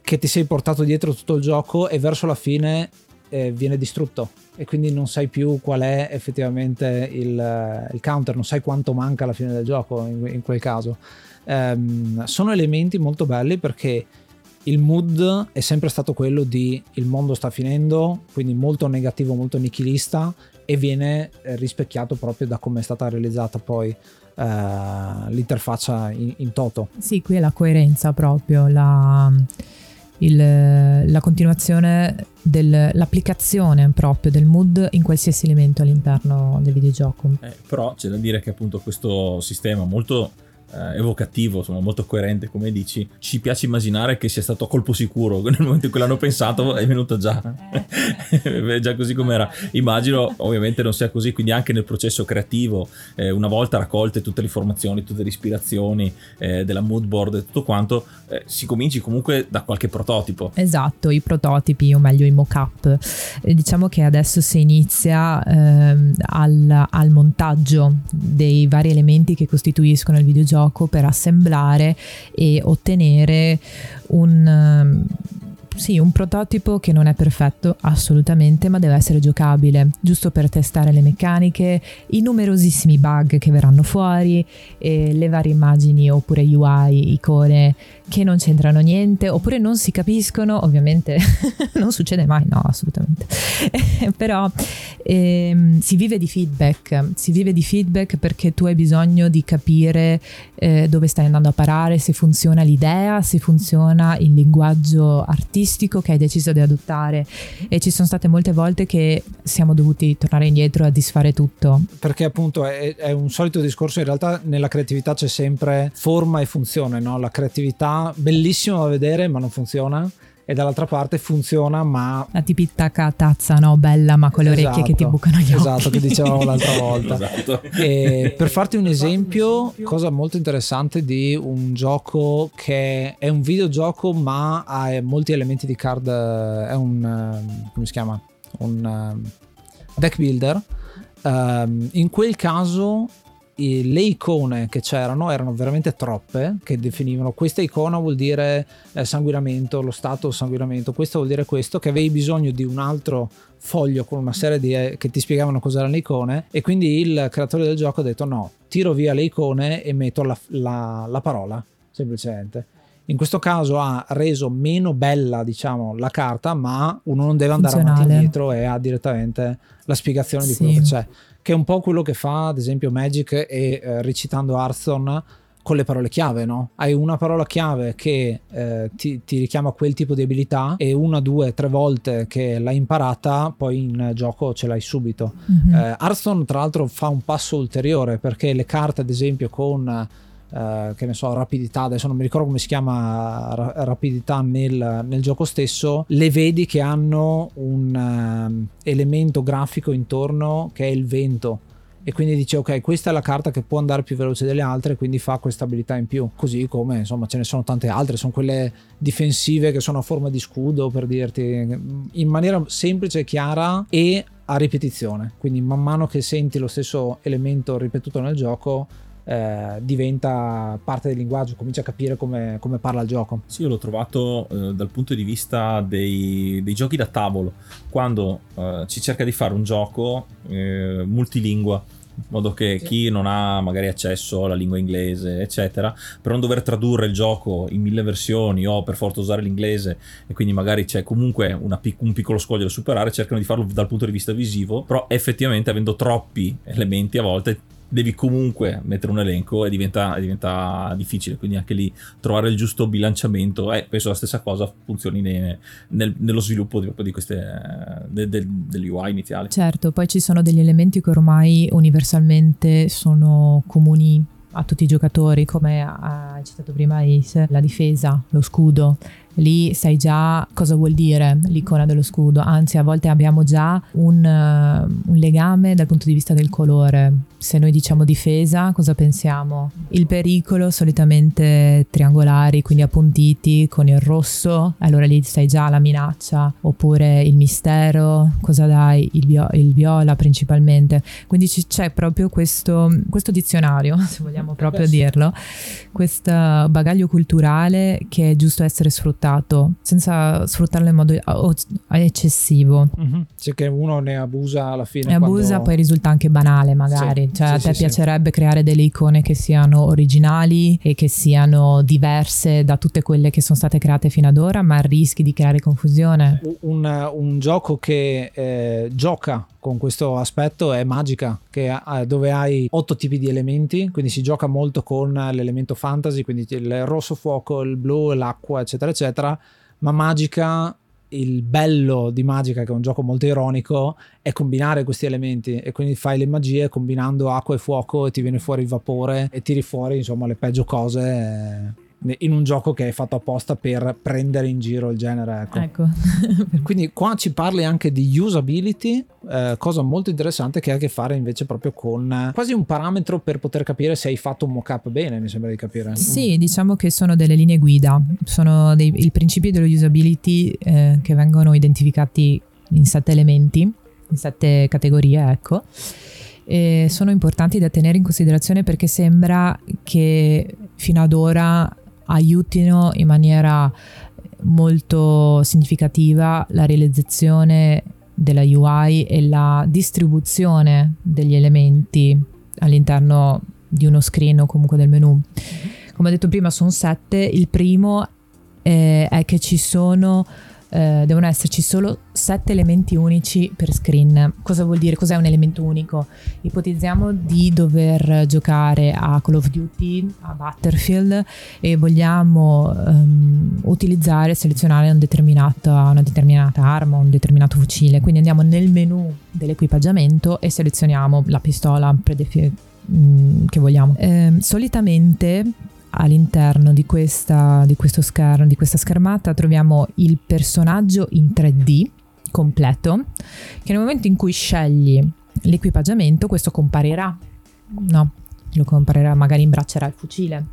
che ti sei portato dietro tutto il gioco e verso la fine eh, viene distrutto e quindi non sai più qual è effettivamente il, il, counter, non sai quanto manca alla fine del gioco in, in quel caso. Um, sono elementi molto belli perché il mood è sempre stato quello di il mondo sta finendo, quindi molto negativo, molto nichilista e viene eh, rispecchiato proprio da come è stata realizzata poi uh, l'interfaccia in, in, toto. Sì, qui è la coerenza proprio, la, il, la continuazione dell'applicazione proprio del mood in qualsiasi elemento all'interno del videogioco. Eh, però c'è da dire che appunto questo sistema molto eh, evocativo, insomma, molto coerente, come dici. Ci piace immaginare che sia stato a colpo sicuro. Nel momento in cui l'hanno pensato, è venuto già, eh. già così com'era. Immagino, ovviamente, non sia così. Quindi, anche nel processo creativo, eh, una volta raccolte tutte le informazioni, tutte le ispirazioni eh, della mood board e tutto quanto, eh, si cominci comunque da qualche prototipo. Esatto, i prototipi, o meglio, i mock-up. diciamo che adesso si inizia ehm, al, al montaggio dei vari elementi che costituiscono il videogioco gioco per assemblare e ottenere un sì, un prototipo che non è perfetto assolutamente, ma deve essere giocabile, giusto per testare le meccaniche, i numerosissimi bug che verranno fuori, le varie immagini oppure UI, icone che non c'entrano niente oppure non si capiscono, ovviamente non succede mai, no, assolutamente. Però ehm, si vive di feedback, si vive di feedback perché tu hai bisogno di capire eh, dove stai andando a parare, se funziona l'idea, se funziona il linguaggio artistico che hai deciso di adottare e ci sono state molte volte che siamo dovuti tornare indietro a disfare tutto. Perché appunto è, è un solito discorso, in realtà nella creatività c'è sempre forma e funzione, no? La creatività bellissimo da vedere ma non funziona. E dall'altra parte funziona ma la tipicca tazza no? Bella ma con le esatto, orecchie che ti esatto, bucano gli esatto, occhi. esatto che dicevamo l'altra volta. Esatto. e per farti un esempio cosa molto interessante di un gioco che è un videogioco ma ha molti elementi di card è un come si chiama? Un deck builder. Um, in quel caso le icone che c'erano erano veramente troppe che definivano questa icona vuol dire eh, sanguinamento, lo stato sanguinamento, questo vuol dire questo, che avevi bisogno di un altro foglio con una serie di eh, che ti spiegavano cos'erano le icone e quindi il creatore del gioco ha detto no, tiro via le icone e metto la, la, la parola semplicemente. In questo caso ha reso meno bella, diciamo, la carta, ma uno non deve andare avanti indietro e ha direttamente la spiegazione sì. di quello che c'è che è un po' quello che fa ad esempio Magic e eh, recitando Hearthstone con le parole chiave, no? Hai una parola chiave che eh, ti, ti, richiama quel tipo di abilità e una, due, tre volte che l'hai imparata, poi in gioco ce l'hai subito. Mm-hmm. Eh, tra l'altro, fa un passo ulteriore perché le carte, ad esempio, con Uh, che ne so, rapidità, adesso non mi ricordo come si chiama ra- rapidità nel, nel, gioco stesso, le vedi che hanno un uh, elemento grafico intorno che è il vento. E quindi dice ok questa è la carta che può andare più veloce delle altre quindi fa questa abilità in più. Così come insomma ce ne sono tante altre sono quelle difensive che sono a forma di scudo per dirti in maniera semplice e chiara e a ripetizione. Quindi man mano che senti lo stesso elemento ripetuto nel gioco eh, diventa parte del linguaggio, comincia a capire come, come parla il gioco. Sì, io l'ho trovato eh, dal punto di vista dei, dei giochi da tavolo, quando eh, ci cerca di fare un gioco eh, multilingua in modo che sì. chi non ha magari accesso alla lingua inglese, eccetera, per non dover tradurre il gioco in mille versioni o per forza usare l'inglese e quindi magari c'è comunque pic- un piccolo scoglio da superare, cercano di farlo dal punto di vista visivo, però effettivamente avendo troppi elementi a volte devi comunque mettere un elenco e diventa, diventa, difficile. Quindi anche lì trovare il giusto bilanciamento. Eh, penso la stessa cosa funzioni ne, nel, nello sviluppo di, di queste de, de, degli UI iniziali. Certo, poi ci sono degli elementi che ormai universalmente sono comuni a tutti i giocatori, come ha citato prima Ace, la difesa, lo scudo lì sai già cosa vuol dire l'icona dello scudo, anzi a volte abbiamo già un, uh, un, legame dal punto di vista del colore. Se noi diciamo difesa, cosa pensiamo? Il pericolo solitamente triangolari, quindi appuntiti con il rosso, allora lì sai già la minaccia, oppure il mistero, cosa dai? Il, bio- il viola principalmente. Quindi c- c'è proprio questo, questo dizionario, se vogliamo proprio dirlo, questo bagaglio culturale che è giusto essere sfruttato sfruttato senza sfruttarlo in modo eccessivo. Mm-hmm. C'è che uno ne abusa alla fine. Ne quando... abusa, poi risulta anche banale, magari. Sì, cioè, sì, a te sì, piacerebbe creare delle icone che siano originali e che siano diverse da tutte quelle che sono state create fino ad ora, ma rischi di creare confusione. Un, un gioco che eh, gioca con questo aspetto è Magica, che, dove hai otto tipi di elementi, quindi si gioca molto con l'elemento fantasy, quindi il rosso fuoco, il blu, l'acqua, eccetera, eccetera. Ma Magica il bello di Magica, che è un gioco molto ironico, è combinare questi elementi e quindi fai le magie combinando acqua e fuoco e ti viene fuori il vapore e tiri fuori insomma le peggio cose in un gioco che è fatto apposta per prendere in giro il genere. Ecco. ecco. Quindi qua ci parli anche di usability, eh, cosa molto interessante che ha a che fare invece proprio con quasi un parametro per poter capire se hai fatto un mock-up bene, mi sembra di capire. Sì, diciamo che sono delle linee guida, sono dei, i principi dello usability eh, che vengono identificati in sette elementi, in sette categorie, ecco. E sono importanti da tenere in considerazione perché sembra che fino ad ora aiutino in maniera molto significativa la realizzazione della UI e la distribuzione degli elementi all'interno di uno screen o comunque del menu. Come ho detto prima, sono sette. Il primo eh, è che ci sono eh, devono esserci solo sette elementi unici per screen. Cosa vuol dire? Cos'è un elemento unico? Ipotizziamo di dover giocare a Call of Duty, a Battlefield e vogliamo um, utilizzare, selezionare un una determinata arma, un determinato fucile. Quindi andiamo nel menu dell'equipaggiamento e selezioniamo la pistola predefinita mm, che vogliamo. Eh, solitamente all'interno di questa, di questo schermo, di questa schermata troviamo il personaggio in 3D completo, che nel momento in cui scegli l'equipaggiamento questo comparirà, no, lo comparirà, magari imbraccerà il fucile.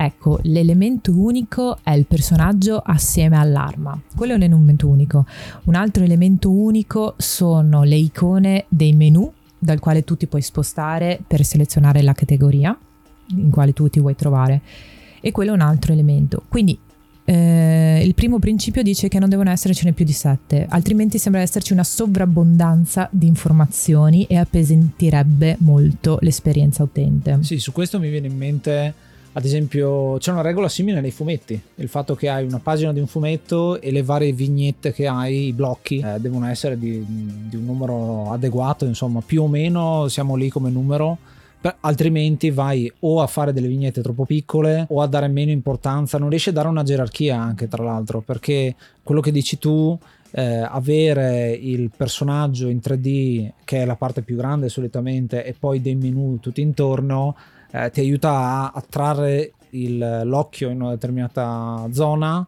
Ecco, l'elemento unico è il personaggio assieme all'arma. Quello è un elemento unico. Un altro elemento unico sono le icone dei menu dal quale tu ti puoi spostare per selezionare la categoria in quale tu ti vuoi trovare e quello è un altro elemento. Quindi eh, il primo principio dice che non devono essercene più di sette, altrimenti sembra esserci una sovrabbondanza di informazioni e appesentirebbe molto l'esperienza utente. Sì, su questo mi viene in mente, ad esempio, c'è una regola simile nei fumetti, il fatto che hai una pagina di un fumetto e le varie vignette che hai, i blocchi, eh, devono essere di, di un numero adeguato, insomma, più o meno siamo lì come numero altrimenti vai o a fare delle vignette troppo piccole o a dare meno importanza, non riesci a dare una gerarchia anche tra l'altro, perché quello che dici tu, eh, avere il personaggio in 3D, che è la parte più grande solitamente, e poi dei menu tutti intorno, eh, ti aiuta a attrarre il, l'occhio in una determinata zona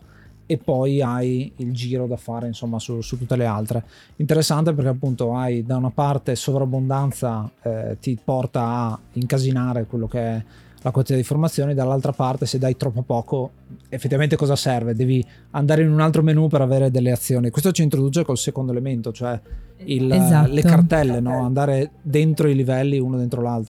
e poi hai il giro da fare insomma su, su tutte le altre. Interessante perché appunto hai da una parte sovrabbondanza eh, ti porta a incasinare quello che è la quantità di informazioni, dall'altra parte se dai troppo poco effettivamente cosa serve? Devi andare in un altro menu per avere delle azioni. Questo ci introduce col secondo elemento, cioè il, Esatto. le cartelle, no? andare dentro i livelli uno dentro l'altro.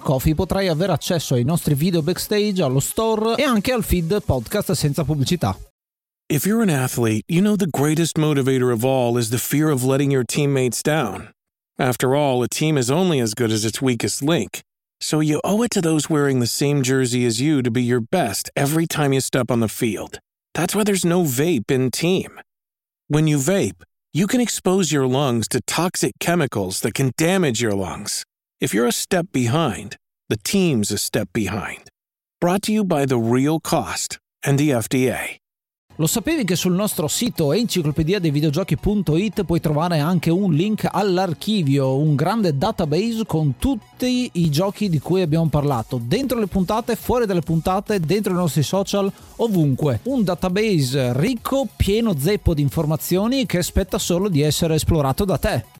Kofi potrai avere accesso ai nostri video backstage, allo store e anche al feed podcast senza pubblicità. If you're an athlete, you know the greatest motivator of all is the fear of letting your teammates down. After all, a team is only as good as its weakest link. So you owe it to those wearing the same jersey as you to be your best every time you step on the field. That's why there's no vape in team. When you vape, you can expose your lungs to toxic chemicals that can damage your lungs. If you're a step behind, the team's a step behind. Brought to you by The Real Cost and the FDA. Lo sapevi che sul nostro sito enciclopedia dei videogiochi.it puoi trovare anche un link all'archivio, un grande database con tutti i giochi di cui abbiamo parlato, dentro le puntate, fuori dalle puntate, dentro i nostri social, ovunque. Un database ricco, pieno zeppo di informazioni che aspetta solo di essere esplorato da te.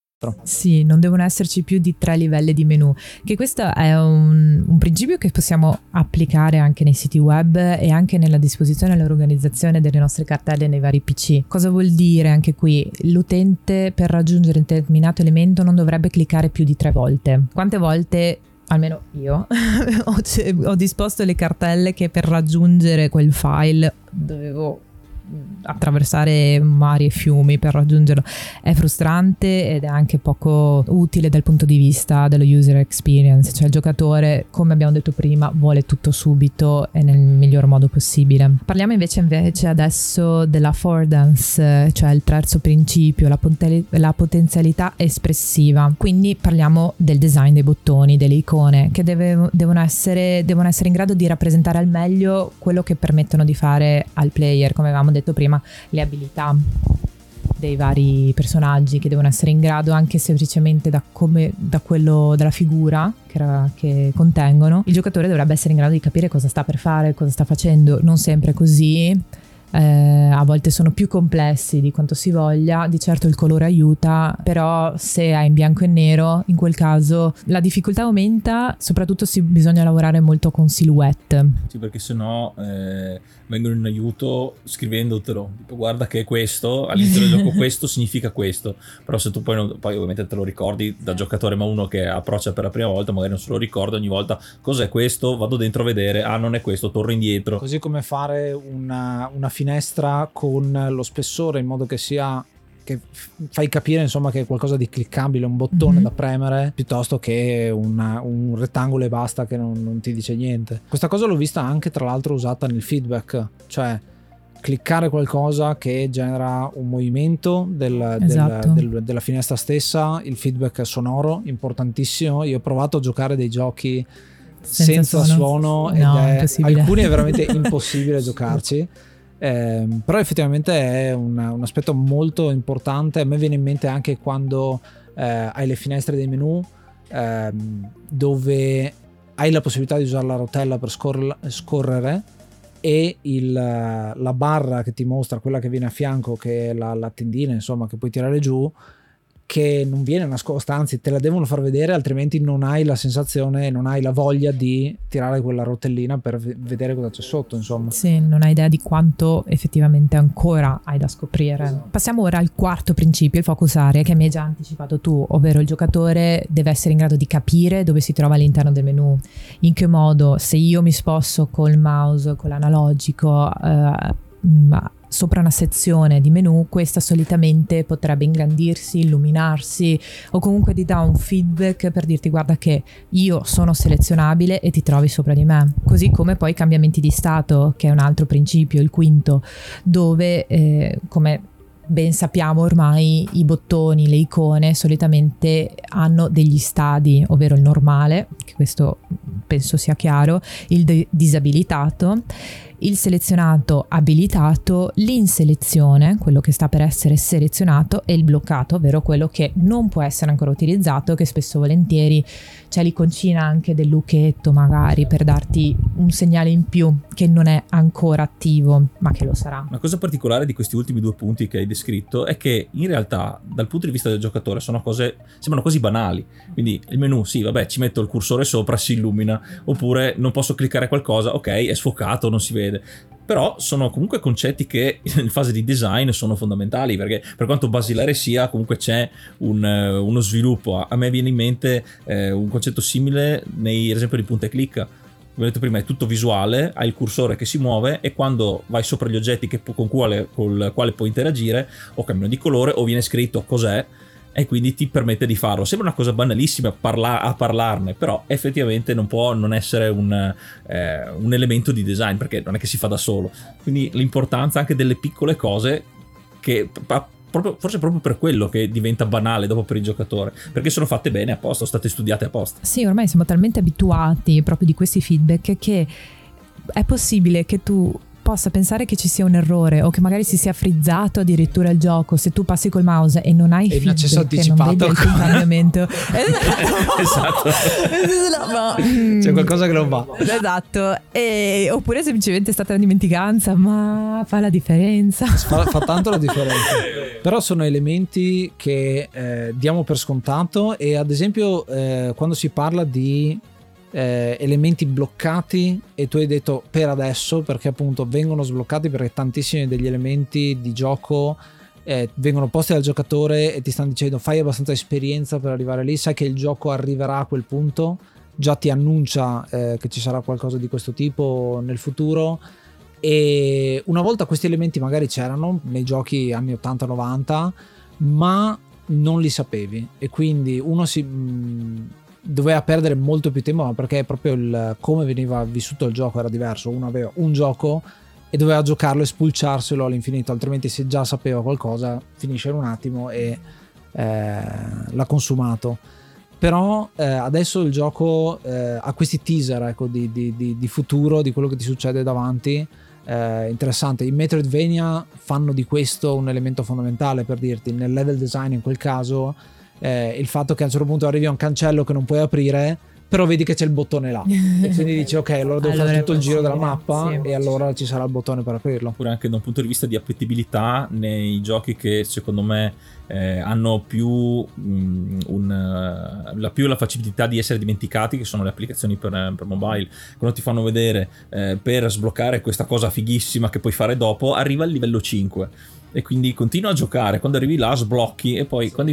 Sì, non devono esserci più di tre livelli di menu, che questo è un, un principio che possiamo applicare anche nei siti web e anche nella disposizione e nell'organizzazione delle nostre cartelle nei vari PC. Cosa vuol dire anche qui? L'utente per raggiungere un determinato elemento non dovrebbe cliccare più di tre volte. Quante volte almeno io ho, ho disposto le cartelle che per raggiungere quel file dovevo attraversare mari e fiumi per raggiungerlo. È frustrante ed è anche poco utile dal punto di vista dello user experience. Cioè il giocatore come abbiamo detto prima vuole tutto subito e nel miglior modo possibile. Parliamo invece, invece adesso dell'affordance cioè il terzo principio la, ponte- la potenzialità espressiva. Quindi parliamo del design dei bottoni delle icone che deve- devono, essere, devono essere in grado di rappresentare al meglio quello che permettono di fare al player come avevamo detto prima, le abilità dei vari personaggi che devono essere in grado anche semplicemente da, come, da quello della figura che, era, che, contengono il giocatore dovrebbe essere in grado di capire cosa sta per fare cosa sta facendo. Non sempre così eh, a volte sono più complessi di quanto si voglia, di certo il colore aiuta, però se è in bianco e nero, in quel caso la difficoltà aumenta, soprattutto se bisogna lavorare molto con silhouette. Sì, perché sennò eh, vengono in aiuto scrivendotelo, tipo guarda che è questo, all'inizio del gioco questo significa questo, però se tu poi, non, poi ovviamente te lo ricordi da giocatore, ma uno che approccia per la prima volta magari non se lo ricorda ogni volta, cos'è questo? Vado dentro a vedere, ah non è questo, torno indietro. Così come fare una, una finestra con lo spessore in modo che sia che fai capire insomma che è qualcosa di cliccabile, un bottone mm-hmm. da premere piuttosto che una, un rettangolo e basta che non, non, ti dice niente. Questa cosa l'ho vista anche tra l'altro usata nel feedback, cioè cliccare qualcosa che genera un movimento del, esatto. del, del, della finestra stessa, il feedback sonoro importantissimo. Io ho provato a giocare dei giochi senza, senza suono, suono no, ed è, alcuni è veramente impossibile giocarci. Eh, però effettivamente è un, un, aspetto molto importante. A me viene in mente anche quando eh, hai le finestre dei menu eh, dove hai la possibilità di usare la rotella per scor- scorrere e il, la barra che ti mostra, quella che viene a fianco, che è la, la tendina, insomma, che puoi tirare giù, che non viene nascosta, anzi te la devono far vedere, altrimenti non hai la sensazione, non hai la voglia di tirare quella rotellina per vedere cosa c'è sotto, insomma. Sì, non hai idea di quanto effettivamente ancora hai da scoprire. Passiamo ora al quarto principio, il focus area, che mi hai già anticipato tu, ovvero il giocatore deve essere in grado di capire dove si trova all'interno del menu, in che modo, se io mi sposto col mouse, con l'analogico, eh, sopra una sezione di menu, questa solitamente potrebbe ingrandirsi, illuminarsi o comunque ti dà un feedback per dirti guarda che io sono selezionabile e ti trovi sopra di me. Così come poi cambiamenti di stato, che è un altro principio, il quinto, dove eh, come ben sappiamo ormai i bottoni, le icone solitamente hanno degli stadi, ovvero il normale, che questo penso sia chiaro, il de- disabilitato il selezionato abilitato, l'inselezione, quello che sta per essere selezionato, e il bloccato, ovvero quello che non può essere ancora utilizzato, che spesso volentieri c'è l'iconcina anche del lucchetto magari per darti un segnale in più che non è ancora attivo, ma che lo sarà. Una cosa particolare di questi ultimi due punti che hai descritto è che in realtà dal punto di vista del giocatore sono cose sembrano quasi banali. Quindi il menu, sì, vabbè, ci metto il cursore sopra, si illumina, oppure non posso cliccare qualcosa, ok, è sfocato, non si vede succede. Però sono comunque concetti che in fase di design sono fondamentali perché per quanto basilare sia comunque c'è un, eh, uno sviluppo. A me viene in mente eh, un concetto simile nei, ad esempio di punta e clicca come ho detto prima, è tutto visuale, hai il cursore che si muove e quando vai sopra gli oggetti che, con quale, col quale puoi interagire o cambiano di colore o viene scritto cos'è e quindi ti permette di farlo. Sembra una cosa banalissima parla- a parlarne, però effettivamente non può non essere un, eh, un, elemento di design perché non è che si fa da solo. Quindi l'importanza anche delle piccole cose che proprio, forse proprio per quello che diventa banale dopo per il giocatore, perché sono fatte bene apposta, sono state studiate apposta. Sì, ormai siamo talmente abituati proprio di questi feedback che è possibile che tu possa pensare che ci sia un errore o che magari si sia frizzato addirittura il gioco se tu passi col mouse e non hai e feedback accesso anticipato non vedi il cambiamento esatto. No, c'è qualcosa che non va. Esatto. E, oppure semplicemente è stata una dimenticanza ma fa la differenza. Fa, fa tanto la differenza. Però sono elementi che eh, diamo per scontato e ad esempio eh, quando si parla di eh, elementi bloccati e tu hai detto per adesso perché appunto vengono sbloccati perché tantissimi degli elementi di gioco eh, vengono posti dal giocatore e ti stanno dicendo fai abbastanza esperienza per arrivare lì, sai che il gioco arriverà a quel punto, già ti annuncia eh, che ci sarà qualcosa di questo tipo nel futuro. E una volta questi elementi magari c'erano nei giochi anni 80-90 ma non li sapevi. E quindi uno si mh, doveva perdere molto più tempo, ma perché proprio il, come veniva vissuto il gioco era diverso. Uno aveva un gioco e doveva giocarlo e spulciarselo all'infinito, altrimenti se già sapeva qualcosa finisce in un attimo e eh, l'ha consumato. Però eh, adesso il gioco eh, ha questi teaser ecco, di, di, di, di, futuro, di quello che ti succede davanti. Eh, interessante. I Metroidvania fanno di questo un elemento fondamentale per dirti, nel level design in quel caso eh, il fatto che a un certo punto arrivi a un cancello che non puoi aprire però vedi che c'è il bottone là. E quindi dici ok allora devo allora fare tutto il giro della mappa sì. e allora ci sarà il bottone per aprirlo. Oppure anche da un punto di vista di appetibilità nei giochi che secondo me eh, hanno più, um, un, uh, la, più la facilità di essere dimenticati che sono le applicazioni per, per mobile. Quando ti fanno vedere eh, per sbloccare questa cosa fighissima che puoi fare dopo arriva al livello 5 e quindi continua a giocare. Quando arrivi là sblocchi e poi quando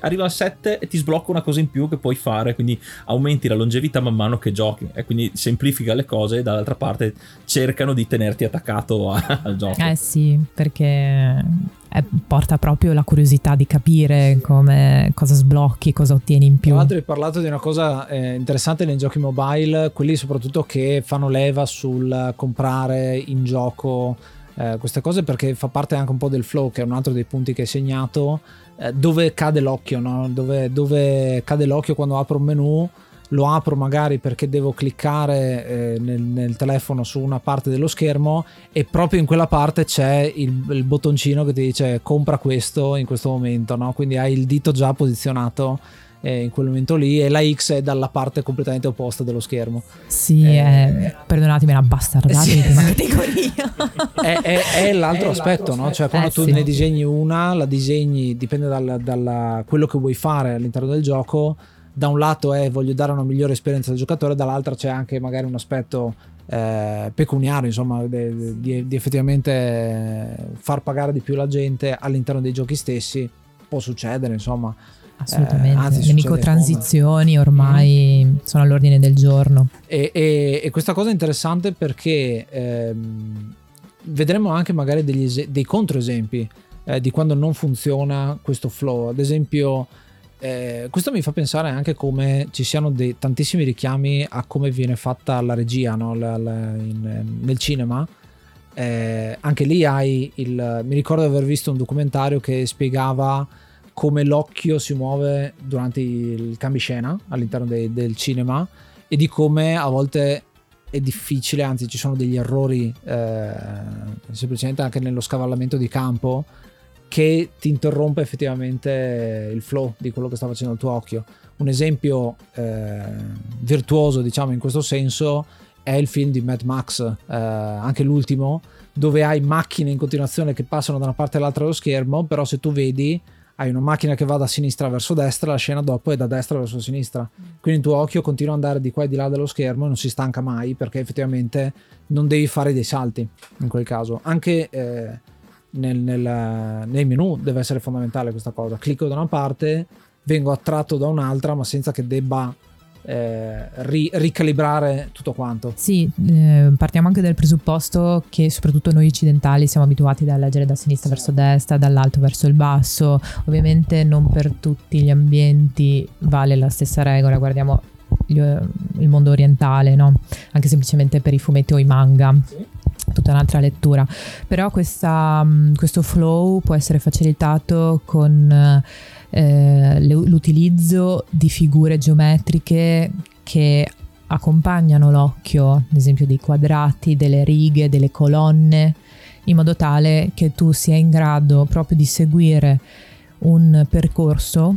arriva al 7 e ti sblocca una cosa in più che puoi fare, quindi aumenti la longevità man mano che giochi e quindi semplifica le cose e dall'altra parte cercano di tenerti attaccato a, al gioco. Eh sì, perché è, porta proprio la curiosità di capire come, cosa sblocchi, cosa ottieni in più. Tra l'altro hai parlato di una cosa eh, interessante nei giochi mobile, quelli soprattutto che fanno leva sul comprare in gioco eh, queste cose perché fa parte anche un po' del flow, che è un altro dei punti che hai segnato, eh, dove cade l'occhio, no? dove, dove, cade l'occhio quando apro un menu. Lo apro magari perché devo cliccare eh, nel, nel, telefono su una parte dello schermo e proprio in quella parte c'è il, il bottoncino che ti dice compra questo in questo momento, no? quindi hai il dito già posizionato eh, in quel momento lì e la X è dalla parte completamente opposta dello schermo. Sì, Eh, eh, perdonatemi una bastardata sì. di prima categoria. è, è- è l'altro aspetto, no? Cioè, quando Eh, tu sì. ne disegni una, la disegni, dipende dal, dalla- quello che vuoi fare all'interno del gioco. Da un lato è voglio dare una migliore esperienza al giocatore, dall'altro c'è anche magari un aspetto eh, pecuniario, insomma, de- di, di effettivamente eh, far pagare di più la gente all'interno dei giochi stessi. Può succedere, insomma. Assolutamente, Eh, le succede microtransizioni ormai sono all'ordine del giorno. E, e- e questa cosa è interessante perché ehm, vedremo anche magari degli ese- dei controesempi eh, di quando non funziona questo flow. Ad esempio, eh, questo mi fa pensare anche come ci siano dei, tantissimi richiami a come viene fatta la regia no? La- la- in- nel cinema. Eh, anche lì hai il. Mi ricordo di aver visto un documentario che spiegava come l'occhio si muove durante il cambiescena all'interno dei- del cinema e di come a volte è difficile, anzi ci sono degli errori eh, semplicemente anche nello scavallamento di campo che ti interrompe effettivamente il flow di quello che sta facendo il tuo occhio. Un esempio eh, virtuoso, diciamo, in questo senso è il film di Mad Max, eh, anche l'ultimo, dove hai macchine in continuazione che passano da una parte all'altra dello schermo, però se tu vedi hai una macchina che va da sinistra verso destra, la scena dopo è da destra verso sinistra. Quindi il tuo occhio continua ad andare di qua e di là dello schermo e non si stanca mai perché effettivamente non devi fare dei salti in quel caso. Anche eh, nel, nel- nei menu deve essere fondamentale questa cosa. Clicco da una parte, vengo attratto da un'altra, ma senza che debba eh, ri- ricalibrare tutto quanto. Sì, eh, partiamo anche dal presupposto che soprattutto noi occidentali siamo abituati a leggere da sinistra verso destra, dall'alto verso il basso. Ovviamente non per tutti gli ambienti vale la stessa regola, guardiamo gli- il mondo orientale, no? Anche semplicemente per i fumetti o i manga. Tutta un'altra lettura, però questa, mh, questo flow può essere facilitato con eh, l'utilizzo di figure geometriche che accompagnano l'occhio, ad esempio dei quadrati, delle righe, delle colonne, in modo tale che tu sia in grado proprio di seguire un percorso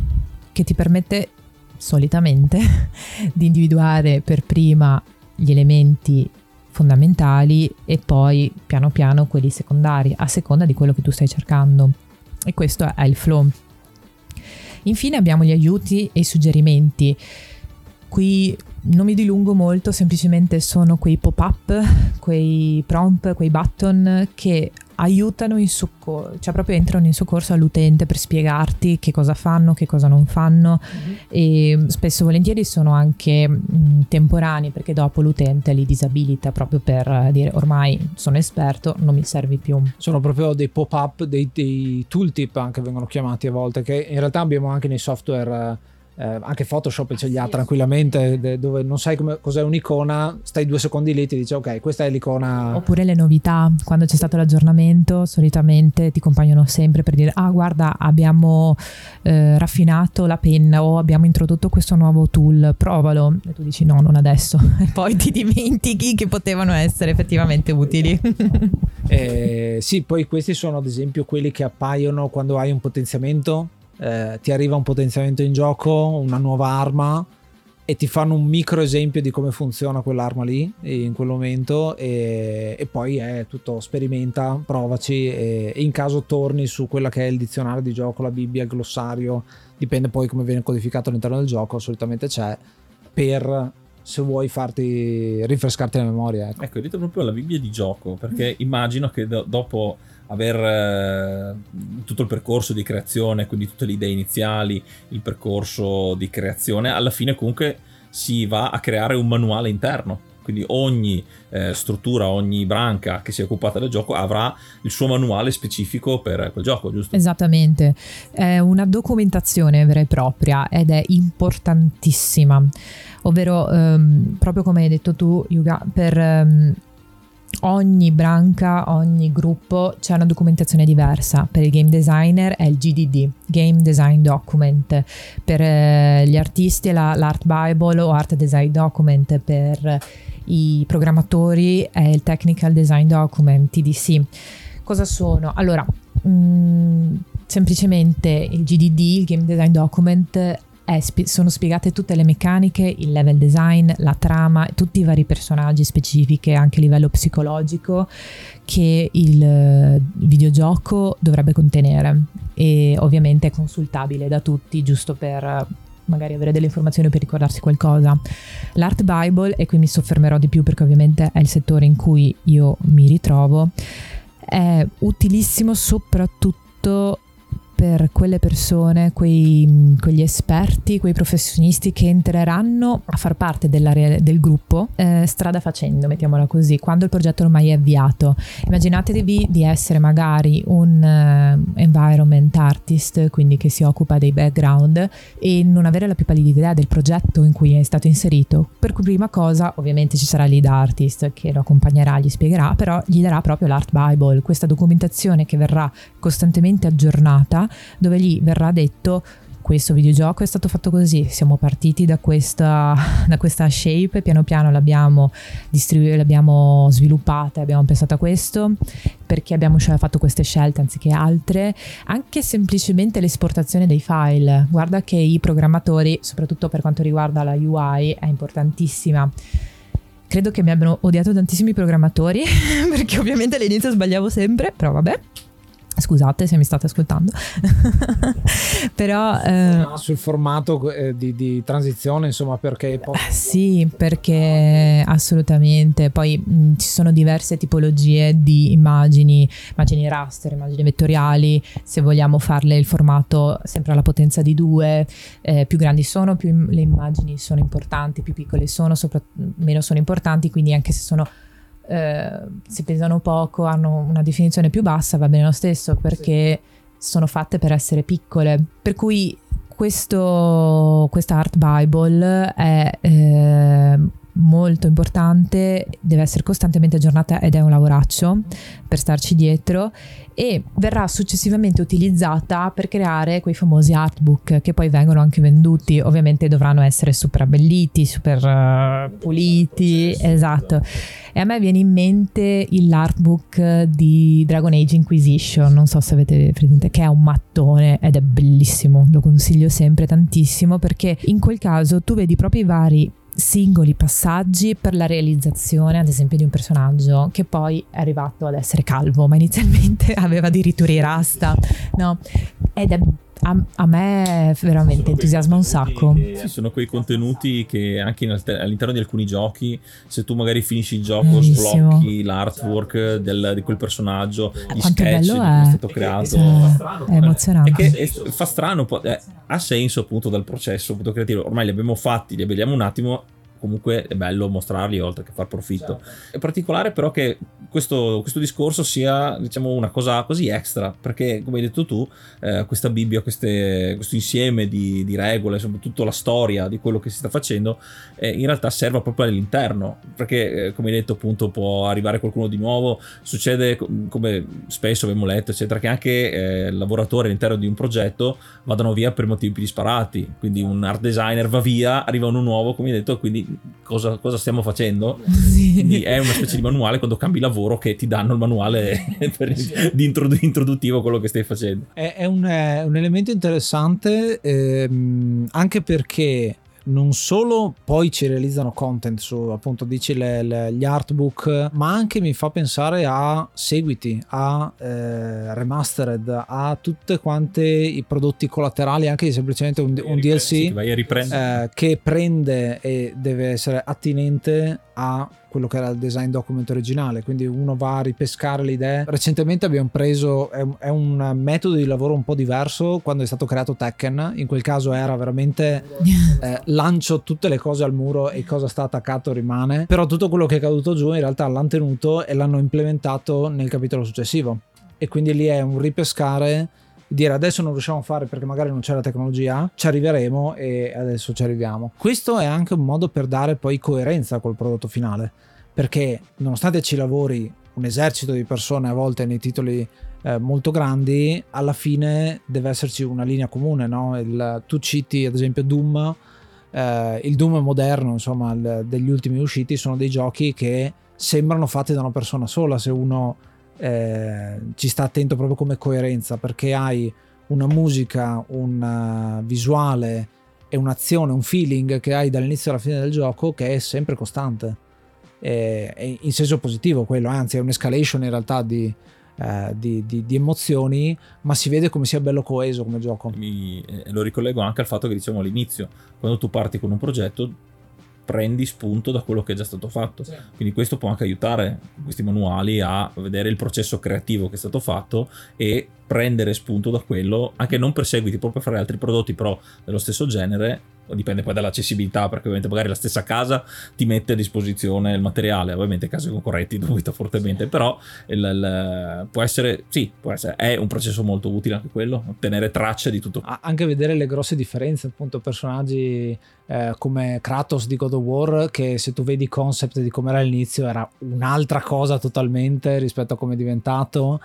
che ti permette solitamente di individuare per prima gli elementi fondamentali e poi piano piano quelli secondari a seconda di quello che tu stai cercando. E questo è il flow infine abbiamo gli aiuti e i suggerimenti qui non mi dilungo molto semplicemente sono quei pop-up quei prompt quei button che aiutano in soccorso cioè proprio entrano in soccorso all'utente per spiegarti che cosa fanno che cosa non fanno. E spesso e volentieri sono anche mh, temporanei perché dopo l'utente li disabilita proprio per eh, dire ormai sono esperto non mi servi più Sono proprio dei pop-up, dei, dei tooltip anche vengono chiamati a volte, che in realtà abbiamo anche nei software, eh, anche Photoshop ce li ha tranquillamente, dove non sai come- cos'è un'icona, stai due secondi lì e ti dice ok, questa è l'icona. Oppure le novità, quando c'è stato l'aggiornamento, solitamente ti compaiono sempre per dire: Ah, guarda, abbiamo eh, raffinato la penna o abbiamo introdotto questo nuovo tool, provalo. E tu dici: No, non adesso. E poi ti dimentichi che potevano essere effettivamente utili. Eh, sì, poi questi sono ad esempio quelli che appaiono quando hai un potenziamento, eh, ti arriva un potenziamento in gioco, una nuova arma e ti fanno un micro esempio di come funziona quell'arma lì in quel momento e, e poi è tutto sperimenta, provaci e, e in caso torni su quella che è il dizionario di gioco, la Bibbia, il glossario, dipende poi come viene codificato all'interno del gioco, solitamente c'è per se vuoi farti rinfrescarti la memoria. Ecco. Ecco, dite proprio la Bibbia di gioco, perché immagino che do- dopo aver eh, tutto il percorso di creazione, quindi tutte le idee iniziali, il percorso di creazione, alla fine comunque si va a creare un manuale interno. Quindi ogni eh, struttura, ogni branca che sia occupata del gioco avrà il suo manuale specifico per quel gioco, giusto? Esattamente, è una documentazione vera e propria ed è importantissima, ovvero ehm, proprio come hai detto tu Yuga, per ehm, ogni branca, ogni gruppo c'è una documentazione diversa, per il game designer è il GDD, Game Design Document, per eh, gli artisti è la- l'Art Bible o Art Design Document, per i programmatori è il Technical Design Document, TDC. Cosa sono? Allora, mm, semplicemente il GDD, il Game Design Document, spi- sono spiegate tutte le meccaniche, il level design, la trama, tutti i vari personaggi specifici anche a livello psicologico che il eh, videogioco dovrebbe contenere e ovviamente è consultabile da tutti giusto per eh, magari avere delle informazioni per ricordarsi qualcosa. L'Art Bible, e qui mi soffermerò di più perché ovviamente è il settore in cui io mi ritrovo, è utilissimo soprattutto per quelle persone, quei, quegli esperti, quei professionisti che entreranno a far parte del gruppo eh, strada facendo, mettiamola così, quando il progetto ormai è avviato. Immaginatevi di essere magari un uh, environment artist, quindi che si occupa dei background e non avere la più pallida idea del progetto in cui è stato inserito. Per cui prima cosa, ovviamente ci sarà lead artist che lo accompagnerà, gli spiegherà, però gli darà proprio l'art bible, questa documentazione che verrà costantemente aggiornata dove gli verrà detto questo videogioco è stato fatto così, siamo partiti da questa, da questa shape, piano piano l'abbiamo, distribu- l'abbiamo sviluppata, abbiamo pensato a questo, perché abbiamo fatto queste scelte anziché altre, anche semplicemente l'esportazione dei file. Guarda che i programmatori, soprattutto per quanto riguarda la UI, è importantissima credo che mi abbiano odiato tantissimi programmatori perché ovviamente all'inizio sbagliavo sempre, però vabbè. Scusate se mi state ascoltando, però eh, sul formato eh, di, di, transizione, insomma, perché poi... Eh, sì, perché assolutamente. Poi mh, ci sono diverse tipologie di immagini, immagini raster, immagini vettoriali. Se vogliamo farle il formato sempre alla potenza di due, eh, più grandi sono, più le immagini sono importanti, più piccole sono, sopra, meno sono importanti. Quindi anche se sono eh, se pesano poco, hanno una definizione più bassa, va bene lo stesso perché sono fatte per essere piccole. Per cui questo, questa Art Bible è eh, molto importante, deve essere costantemente aggiornata ed è un lavoraccio per starci dietro e verrà successivamente utilizzata per creare quei famosi artbook che poi vengono anche venduti, ovviamente dovranno essere super abbelliti, super uh, puliti, esatto. E a me viene in mente l'artbook di Dragon Age Inquisition, non so se avete presente, che è un mattone ed è bellissimo, lo consiglio sempre tantissimo perché in quel caso tu vedi proprio i vari singoli passaggi per la realizzazione, ad esempio, di un personaggio che poi è arrivato ad essere calvo, ma inizialmente aveva addirittura i rasta, no? Ed è a, a, me veramente entusiasma un sacco. Che, sì, sono quei contenuti che anche alter- all'interno di alcuni giochi, se tu magari finisci il gioco, Bellissimo. sblocchi l'artwork del, di quel personaggio, gli Quanto sketch bello è. è stato creato. È, è emozionante. È che è, fa strano, eh, ha senso appunto dal processo appunto creativo. Ormai li abbiamo fatti, li abbiamo un attimo comunque è bello mostrarli oltre che far profitto. È particolare però che questo, questo, discorso sia diciamo una cosa così extra, perché come hai detto tu, eh, questa Bibbia, queste, questo insieme di, di, regole, soprattutto la storia di quello che si sta facendo, eh, in realtà serve proprio all'interno, perché eh, come hai detto appunto può arrivare qualcuno di nuovo, succede come spesso abbiamo letto, eccetera, che anche eh, lavoratori all'interno di un progetto vadano via per motivi disparati, quindi un art designer va via, arriva uno nuovo, come hai detto, quindi cosa, cosa stiamo facendo. Sì. Quindi è una specie di manuale quando cambi lavoro che ti danno il manuale per, di introdu- introduttivo quello che stai facendo. È, è, un, è un, elemento interessante ehm, anche perché non solo poi ci realizzano content su appunto dici le, le, gli artbook ma anche mi fa pensare a seguiti a eh, remastered a tutte quante i prodotti collaterali anche semplicemente un, un DLC eh, che prende e deve essere attinente a quello che era il design document originale, quindi uno va a ripescare le idee. Recentemente abbiamo preso, è, è, un metodo di lavoro un po' diverso quando è stato creato Tekken, in quel caso era veramente eh, lancio tutte le cose al muro e cosa sta attaccato rimane, però tutto quello che è caduto giù in realtà l'hanno tenuto e l'hanno implementato nel capitolo successivo e quindi lì è un ripescare dire adesso non riusciamo a fare perché magari non c'è la tecnologia, ci arriveremo e adesso ci arriviamo. Questo è anche un modo per dare poi coerenza col prodotto finale, perché nonostante ci lavori un esercito di persone a volte nei titoli eh, molto grandi, alla fine deve esserci una linea comune, no? Il, tu citi ad esempio Doom, eh, il Doom moderno, insomma, il, degli ultimi usciti sono dei giochi che sembrano fatti da una persona sola se uno eh, ci sta attento proprio come coerenza perché hai una musica, un visuale è un'azione, un feeling che hai dall'inizio alla fine del gioco che è sempre costante. È, in senso positivo quello, anzi è un'escalation in realtà di, eh, di, di, di, emozioni, ma si vede come sia bello coeso come gioco. Mi, eh, lo ricollego anche al fatto che dicevamo all'inizio, quando tu parti con un progetto prendi spunto da quello che è già stato fatto. Sì. Quindi questo può anche aiutare questi manuali a vedere il processo creativo che è stato fatto e prendere spunto da quello, anche non perseguiti proprio per fare altri prodotti però dello stesso genere dipende poi dall'accessibilità perché ovviamente magari la stessa casa ti mette a disposizione il materiale ovviamente case concorrenti dubito fortemente però il, il, può essere sì può essere è un processo molto utile anche quello ottenere tracce di tutto. Anche vedere le grosse differenze appunto personaggi eh, come Kratos di God of War che se tu vedi concept di come era all'inizio era un'altra cosa totalmente rispetto a come è diventato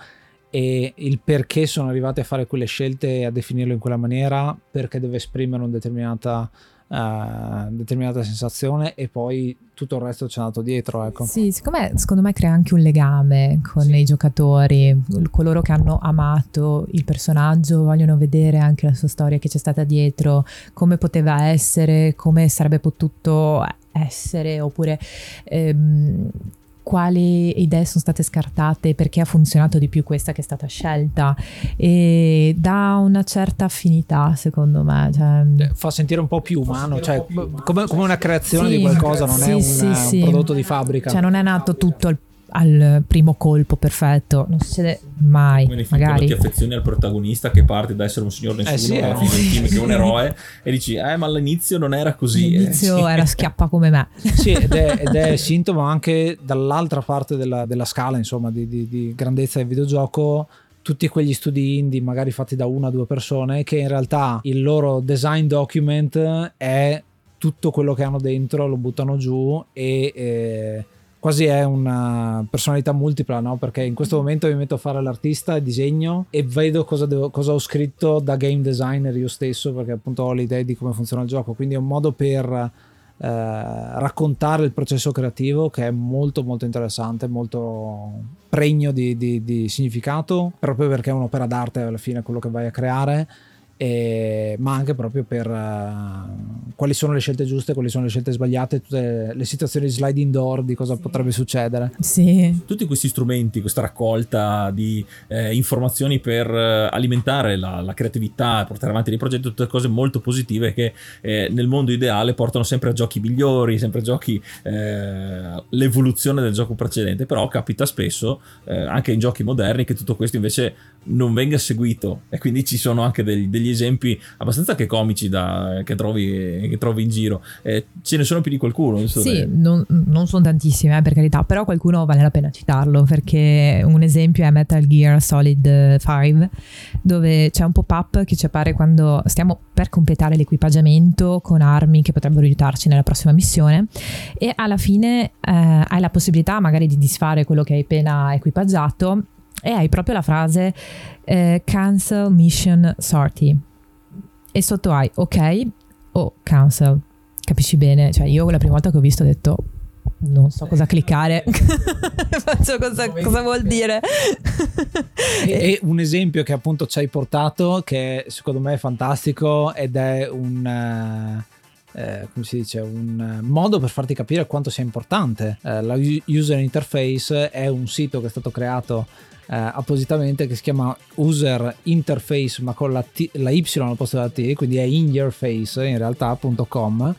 e il perché sono arrivati a fare quelle scelte e a definirlo in quella maniera, perché deve esprimere una determinata, uh, determinata sensazione e poi tutto il resto c'è andato dietro. Ecco. Sì, siccome secondo me crea anche un legame con sì. i giocatori, coloro che hanno amato il personaggio vogliono vedere anche la sua storia che c'è stata dietro, come poteva essere, come sarebbe potuto essere, oppure ehm, quali idee sono state scartate, perché ha funzionato di più questa che è stata scelta e dà una certa affinità secondo me. Cioè, eh, Fa sentire un po' più umano, cioè, più umano. Come, come, una creazione sì, di qualcosa, non sì, è un, sì, un prodotto di fabbrica. Cioè non è nato tutto al al primo colpo perfetto, non succede mai. Come magari ti affezioni al protagonista che parte da essere un signor nessuno, eh sì, alla fine del film che è un eroe, e dici, eh, ma all'inizio non era così. All'inizio eh, era schiappa come me. Sì, ed è, ed è sintomo anche dall'altra parte della, della scala, insomma, di, di, di grandezza del videogioco tutti quegli studi indie magari fatti da una o due persone che in realtà il loro design document è tutto quello che hanno dentro lo buttano giù e eh, quasi è una personalità multipla, no? Perché in questo momento mi metto a fare l'artista e disegno e vedo cosa, devo, cosa, ho scritto da game designer io stesso, perché appunto ho l'idea di come funziona il gioco. Quindi è un modo per eh, raccontare il processo creativo che è molto molto interessante, molto pregno di, di, di significato, proprio perché è un'opera d'arte alla fine quello che vai a creare eh, ma anche proprio per uh, quali sono le scelte giuste, quali sono le scelte sbagliate, tutte le situazioni di sliding door di cosa sì. potrebbe succedere. Sì. Tutti questi strumenti, questa raccolta di eh, informazioni per eh, alimentare la, la, creatività, portare avanti dei progetti, tutte cose molto positive che eh, nel mondo ideale portano sempre a giochi migliori, sempre a giochi eh, l'evoluzione del gioco precedente, però capita spesso anche in giochi moderni che tutto questo invece non venga seguito e quindi ci sono anche degli, degli esempi abbastanza che comici da, che, trovi, che, trovi, in giro. Eh, ce ne sono più di qualcuno? So sì, non, non, sono tantissime eh, per carità, però qualcuno vale la pena citarlo perché un esempio è Metal Gear Solid 5 dove c'è un pop-up che ci appare quando stiamo per completare l'equipaggiamento con armi che potrebbero aiutarci nella prossima missione e alla fine eh, hai la possibilità magari di disfare quello che hai appena equipaggiato e hai proprio la frase eh, cancel mission sortie. E sotto hai ok o cancel. Capisci bene? Cioè io la prima volta che ho visto ho detto non so cosa cliccare. Faccio cosa, cosa vuol dire. E un esempio che appunto ci hai portato che secondo me è fantastico ed è un eh, eh, come si dice, un modo per farti capire quanto sia importante. Eh, la user interface è un sito che è stato creato eh, appositamente che si chiama user interface ma con la, T, la Y al posto della T, quindi è in your face in realtà.com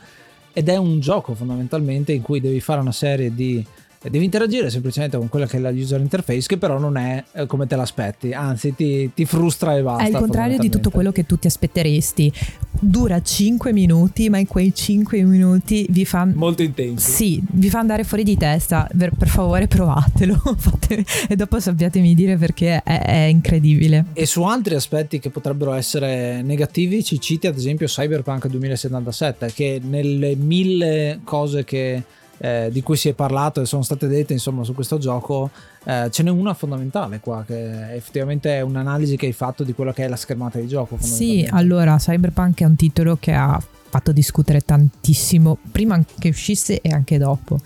ed è un gioco fondamentalmente in cui devi fare una serie di devi interagire semplicemente con quella che è la user interface che però non è eh, come te l'aspetti. Anzi ti, ti frustra e basta è il contrario di tutto quello che tu ti aspetteresti. Dura 5 minuti ma in quei 5 minuti vi fa molto intenso sì vi fa andare fuori di testa. Per, per favore provatelo. E dopo sappiatemi dire perché è, è incredibile. E su altri aspetti che potrebbero essere negativi ci citi ad esempio Cyberpunk 2077 che nelle mille cose che eh, di cui si è parlato e sono state dette insomma su questo gioco eh, ce n'è una fondamentale qua che effettivamente è un'analisi che hai fatto di quello che è la schermata di gioco sì allora Cyberpunk è un titolo che ha fatto discutere tantissimo prima che uscisse e anche dopo.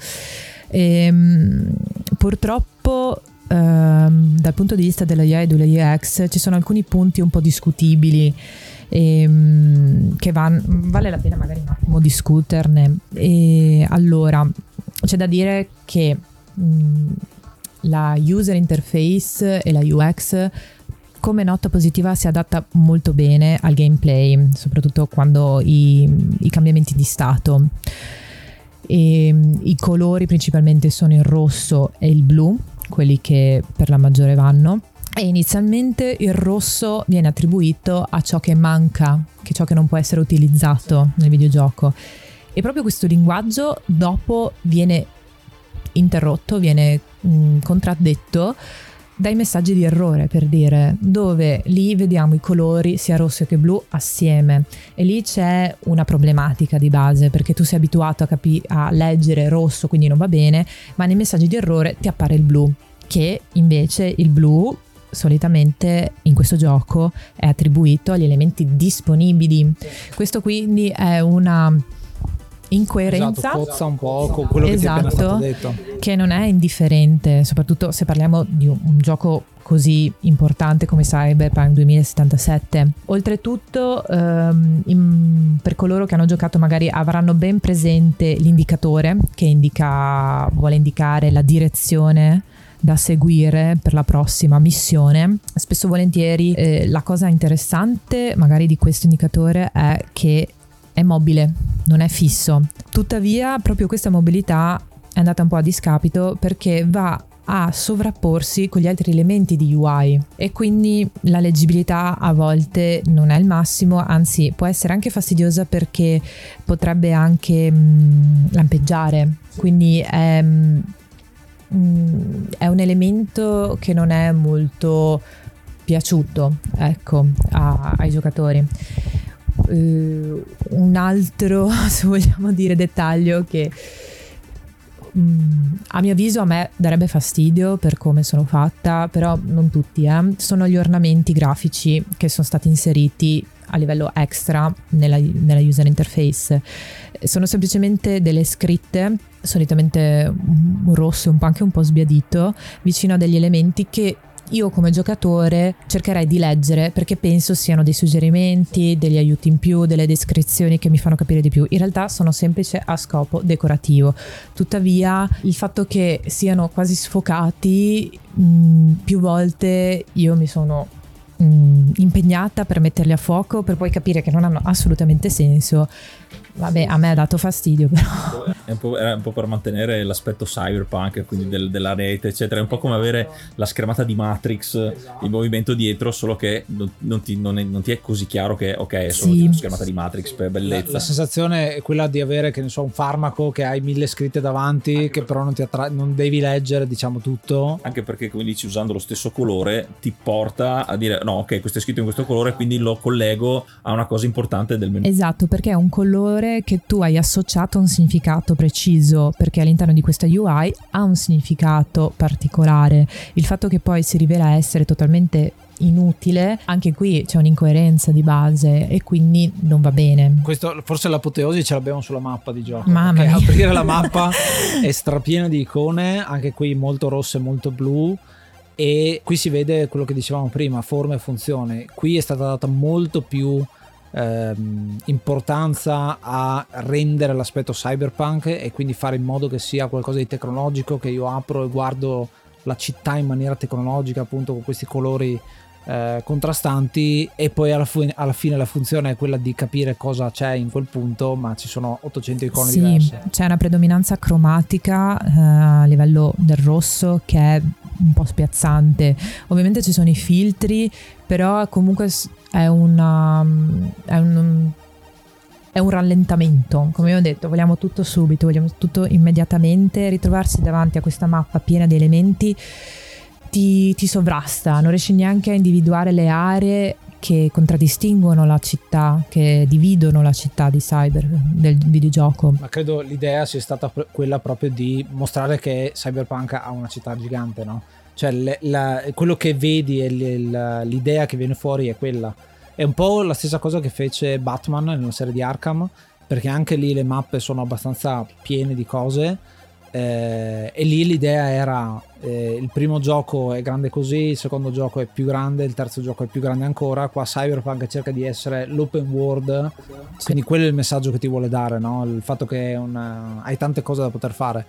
E, ehm, purtroppo ehm, dal punto di vista della UI e della UX ci sono alcuni punti un po' discutibili e, mm, che van, vale la pena magari un attimo discuterne. E allora, c'è da dire che mh, mm, la user interface e la UX come nota positiva si adatta molto bene al gameplay, soprattutto quando i, i cambiamenti di stato. E, I colori principalmente sono il rosso e il blu, quelli che per la maggiore vanno. E inizialmente il rosso viene attribuito a ciò che manca, che ciò che non può essere utilizzato nel videogioco. E proprio questo linguaggio dopo viene interrotto, viene mh, contraddetto dai messaggi di errore per dire dove lì vediamo i colori sia rosso che blu assieme e lì c'è una problematica di base perché tu sei abituato a, capi- a leggere rosso quindi non va bene ma nei messaggi di errore ti appare il blu che invece il blu solitamente in questo gioco è attribuito agli elementi disponibili. Questo quindi è una incoerenza. Esatto, cozza un po' con quello esatto, che ti è stato detto. che non è indifferente soprattutto se parliamo di un, un gioco così importante come Cyberpunk 2077 oltretutto ehm, in, per coloro che hanno giocato magari avranno ben presente l'indicatore che indica vuole indicare la direzione da seguire per la prossima missione. Spesso volentieri eh, la cosa interessante magari di questo indicatore è che è mobile, non è fisso. Tuttavia, proprio questa mobilità è andata un po' a discapito perché va a sovrapporsi con gli altri elementi di UI e quindi la leggibilità a volte non è il massimo, anzi può essere anche fastidiosa perché potrebbe anche mh, mm, lampeggiare, quindi è, mh, mm, è, un elemento che non è molto piaciuto ecco, a, ai giocatori. Eh, un altro, se vogliamo dire, dettaglio che mm, a mio avviso a me darebbe fastidio per come sono fatta, però non tutti, eh. sono gli ornamenti grafici che sono stati inseriti a livello extra nella, nella user interface. Sono semplicemente delle scritte, solitamente un rosso, un po' anche un po' sbiadito, vicino a degli elementi che io come giocatore cercherei di leggere perché penso siano dei suggerimenti, degli aiuti in più, delle descrizioni che mi fanno capire di più. In realtà sono semplice a scopo decorativo. Tuttavia il fatto che siano quasi sfocati mh, più volte io mi sono mh, impegnata per metterli a fuoco per poi capire che non hanno assolutamente senso Vabbè, a me ha dato fastidio però. È un po', è un po per mantenere l'aspetto cyberpunk, quindi del, della rete, eccetera. È un po' come avere la schermata di Matrix in movimento dietro, solo che non, non, ti, non, è, non ti, è, così chiaro che, ok, è solo sì. una schermata di Matrix per bellezza. La, la, sensazione è quella di avere, che ne so, un farmaco che hai mille scritte davanti, Anche che però non, ti attra- non devi leggere, diciamo, tutto. Anche perché, come dici, usando lo stesso colore, ti porta a dire, no, ok, questo è scritto in questo colore, quindi lo collego a una cosa importante del menu. Esatto, perché è un colore valore che tu hai associato a un significato preciso, perché all'interno di questa UI ha un significato particolare. Il fatto che poi si rivela essere totalmente inutile, anche qui c'è un'incoerenza di base e quindi non va bene. Questo forse l'apoteosi ce l'abbiamo sulla mappa di gioco. Mamma mia. aprire la mappa è strapiena di icone, anche qui molto rosse e molto blu e qui si vede quello che dicevamo prima, forma e funzione. Qui è stata data molto più ehm, importanza a rendere l'aspetto cyberpunk e quindi fare in modo che sia qualcosa di tecnologico che io apro e guardo la città in maniera tecnologica appunto con questi colori eh, contrastanti e poi alla, fu- alla, fine la funzione è quella di capire cosa c'è in quel punto ma ci sono 800 icone sì, diverse. c'è una predominanza cromatica eh, a livello del rosso che è un po' spiazzante. Ovviamente ci sono i filtri però comunque è, una, è un è un rallentamento, come ho detto, vogliamo tutto subito, vogliamo tutto immediatamente, ritrovarsi davanti a questa mappa piena di elementi ti, ti sovrasta, non riesci neanche a individuare le aree che contraddistinguono la città, che dividono la città di cyber del videogioco. Ma credo l'idea sia stata quella proprio di mostrare che Cyberpunk ha una città gigante, no? Cioè le, la, quello che vedi e l'idea che viene fuori è quella. È un po' la stessa cosa che fece Batman nella serie di Arkham, perché anche lì le mappe sono abbastanza piene di cose eh, e lì l'idea era eh, il primo gioco è grande così, il secondo gioco è più grande, il terzo gioco è più grande ancora. Qua Cyberpunk cerca di essere l'open world, sì. quindi quello è il messaggio che ti vuole dare, no? il fatto che una, hai tante cose da poter fare.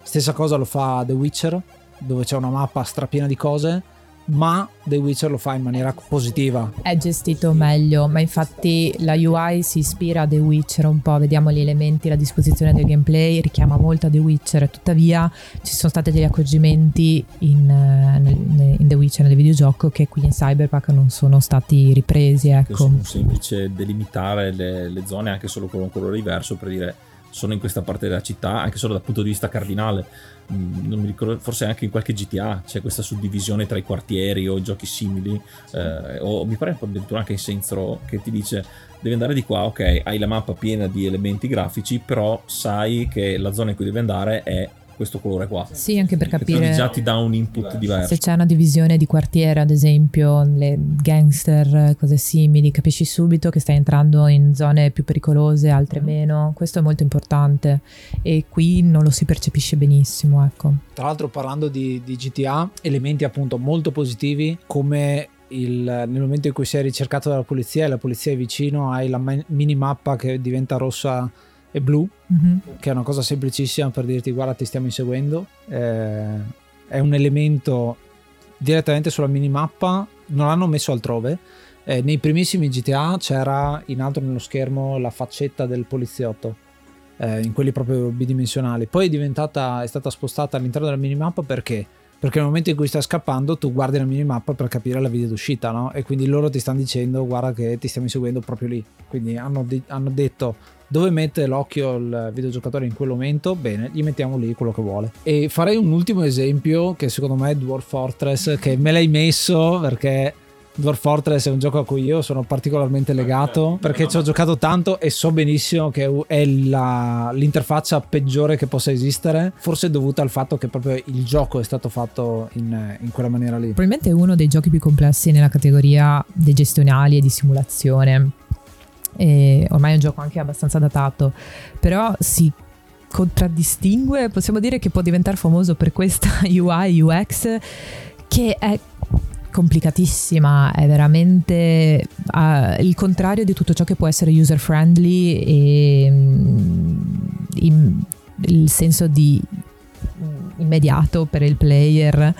Stessa cosa lo fa The Witcher, dove c'è una mappa strapiena di cose ma The Witcher lo fa in maniera positiva. È gestito meglio, ma infatti la UI si ispira a The Witcher un po', vediamo gli elementi, la disposizione del gameplay richiama molto a The Witcher, tuttavia ci sono stati degli accorgimenti in, eh, in The Witcher nel videogioco che qui in Cyberpunk non sono stati ripresi. Ecco. Sono semplice delimitare le, le zone anche solo con un colore diverso per dire sono in questa parte della città, anche solo dal punto di vista cardinale. Mm, non mi ricordo, forse anche in qualche GTA c'è questa suddivisione tra i quartieri o giochi simili, eh, o mi pare addirittura anche in Saints Row che ti dice devi andare di qua, ok, hai la mappa piena di elementi grafici, però sai che la zona in cui devi andare è questo colore qua. Sì, anche per capire. già ti dà un input diverso. Se c'è una divisione di quartiere, ad esempio, le gangster, cose simili, capisci subito che stai entrando in zone più pericolose, altre meno. Questo è molto importante e qui non lo si percepisce benissimo, ecco. Tra l'altro parlando di, di GTA, elementi appunto molto positivi come il, nel momento in cui sei ricercato dalla polizia e la polizia è vicino, hai la minimappa che diventa rossa e blu, mm-hmm. che è una cosa semplicissima per dirti guarda ti stiamo inseguendo. Eh, è un elemento direttamente sulla minimappa, non l'hanno messo altrove. Eh, nei primissimi GTA c'era in alto nello schermo la faccetta del poliziotto, eh, in quelli proprio bidimensionali. Poi è diventata, è stata spostata all'interno della minimappa perché? Perché nel momento in cui stai scappando tu guardi la minimappa per capire la video d'uscita, no? E quindi loro ti stanno dicendo guarda che ti stiamo inseguendo proprio lì. Quindi hanno, di- hanno detto dove mette l'occhio il videogiocatore in quel momento, bene, gli mettiamo lì quello che vuole. E farei un ultimo esempio che secondo me è Dwarf Fortress, che me l'hai messo perché Dwarf Fortress è un gioco a cui io sono particolarmente legato perché ci ho giocato tanto e so benissimo che è la, l'interfaccia peggiore che possa esistere, forse dovuta al fatto che proprio il gioco è stato fatto in, in quella maniera lì. Probabilmente è uno dei giochi più complessi nella categoria dei gestionali e di simulazione. E ormai è un gioco anche abbastanza datato, però si contraddistingue, possiamo dire che può diventare famoso per questa UI UX che è complicatissima, è veramente uh, il contrario di tutto ciò che può essere user friendly e um, il senso di immediato per il player.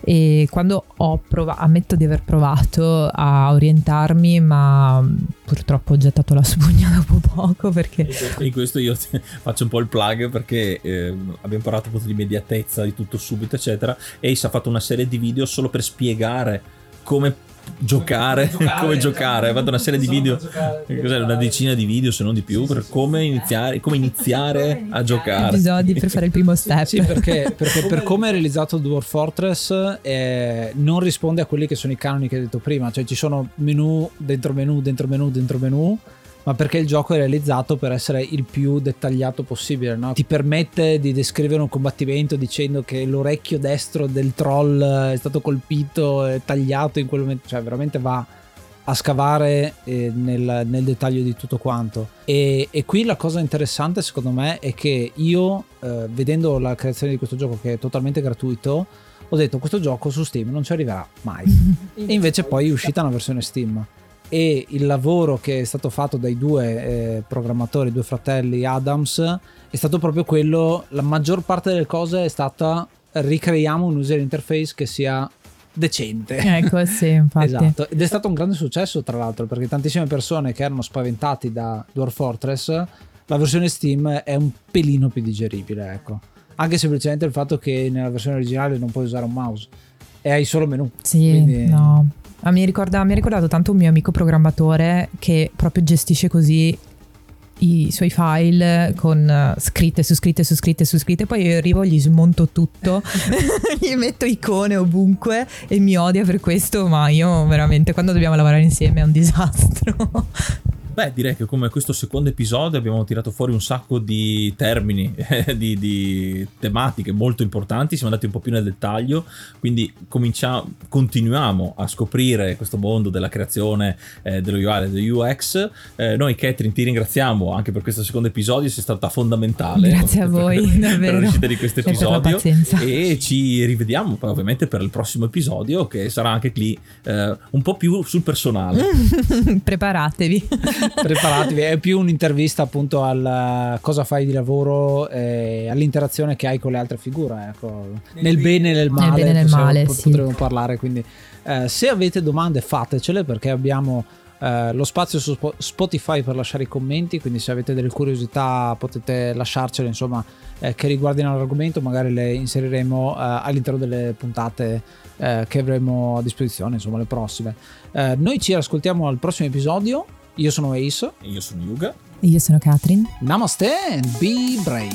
E quando ho provato, ammetto di aver provato a orientarmi ma purtroppo ho gettato la spugna dopo poco perché... In questo io faccio un po' il plug perché eh, abbiamo parlato appunto di immediatezza, di tutto subito eccetera e Ace ha fatto una serie di video solo per spiegare come giocare, come giocare, come giocare. Ho fatto una serie di video, cos'è, una decina di video se non di più, per come iniziare, come iniziare a giocare. Episodi per fare il primo step. Sì, perché, perché per come è realizzato Dwarf Fortress eh, non risponde a quelli che sono i canoni che hai detto prima, cioè ci sono menu dentro menu, dentro menu, dentro menu ma perché il gioco è realizzato per essere il più dettagliato possibile. No? Ti permette di descrivere un combattimento dicendo che l'orecchio destro del troll è stato colpito e tagliato in quel momento, cioè veramente va a scavare eh, nel, nel, dettaglio di tutto quanto. E, e, qui la cosa interessante secondo me è che io, eh, vedendo la creazione di questo gioco che è totalmente gratuito, ho detto questo gioco su Steam non ci arriverà mai. e invece poi è uscita una versione Steam e il lavoro che è stato fatto dai due eh, programmatori, due fratelli Adams, è stato proprio quello, la maggior parte delle cose è stata ricreiamo un user interface che sia decente. Ecco, sì, infatti. esatto. Ed è stato un grande successo, tra l'altro, perché tantissime persone che erano spaventati da Dwarf Fortress, la versione Steam è un pelino più digeribile, ecco. Anche semplicemente il fatto che nella versione originale non puoi usare un mouse e hai solo menu. Sì, quindi... no. Ah, mi, ricorda, mi ha ricordato tanto un mio amico programmatore che proprio gestisce così i suoi file con uh, scritte su scritte su scritte su scritte. Poi io arrivo gli smonto tutto gli metto icone ovunque e mi odia per questo ma io veramente quando dobbiamo lavorare insieme è un disastro Beh, direi che come questo secondo episodio abbiamo tirato fuori un sacco di termini, di, di, tematiche molto importanti, siamo andati un po' più nel dettaglio, quindi cominciamo, continuiamo a scoprire questo mondo della creazione eh, dello UI e dello UX. Eh, noi Catherine ti ringraziamo anche per questo secondo episodio, sei stata fondamentale. Grazie a voi, per, davvero. Per l'uscita di questo episodio e ci rivediamo poi ovviamente per il prossimo episodio che sarà anche lì eh, un po' più sul personale. Preparatevi. Preparatevi, è più un'intervista appunto al cosa fai di lavoro e all'interazione che hai con le altre figure, ecco. nel, bene e nel male. Nel bene e nel male, potremmo sì. parlare, quindi eh, se avete domande fatecele perché abbiamo Uh, lo spazio su Spotify per lasciare i commenti, quindi se avete delle curiosità potete lasciarcele, insomma, eh, che riguardino l'argomento, magari le inseriremo uh, all'interno delle puntate uh, che avremo a disposizione, insomma, le prossime. noi ci ascoltiamo al prossimo episodio. Io sono Ace. E io sono Yuga. E io sono Katrin. Namaste and be brave.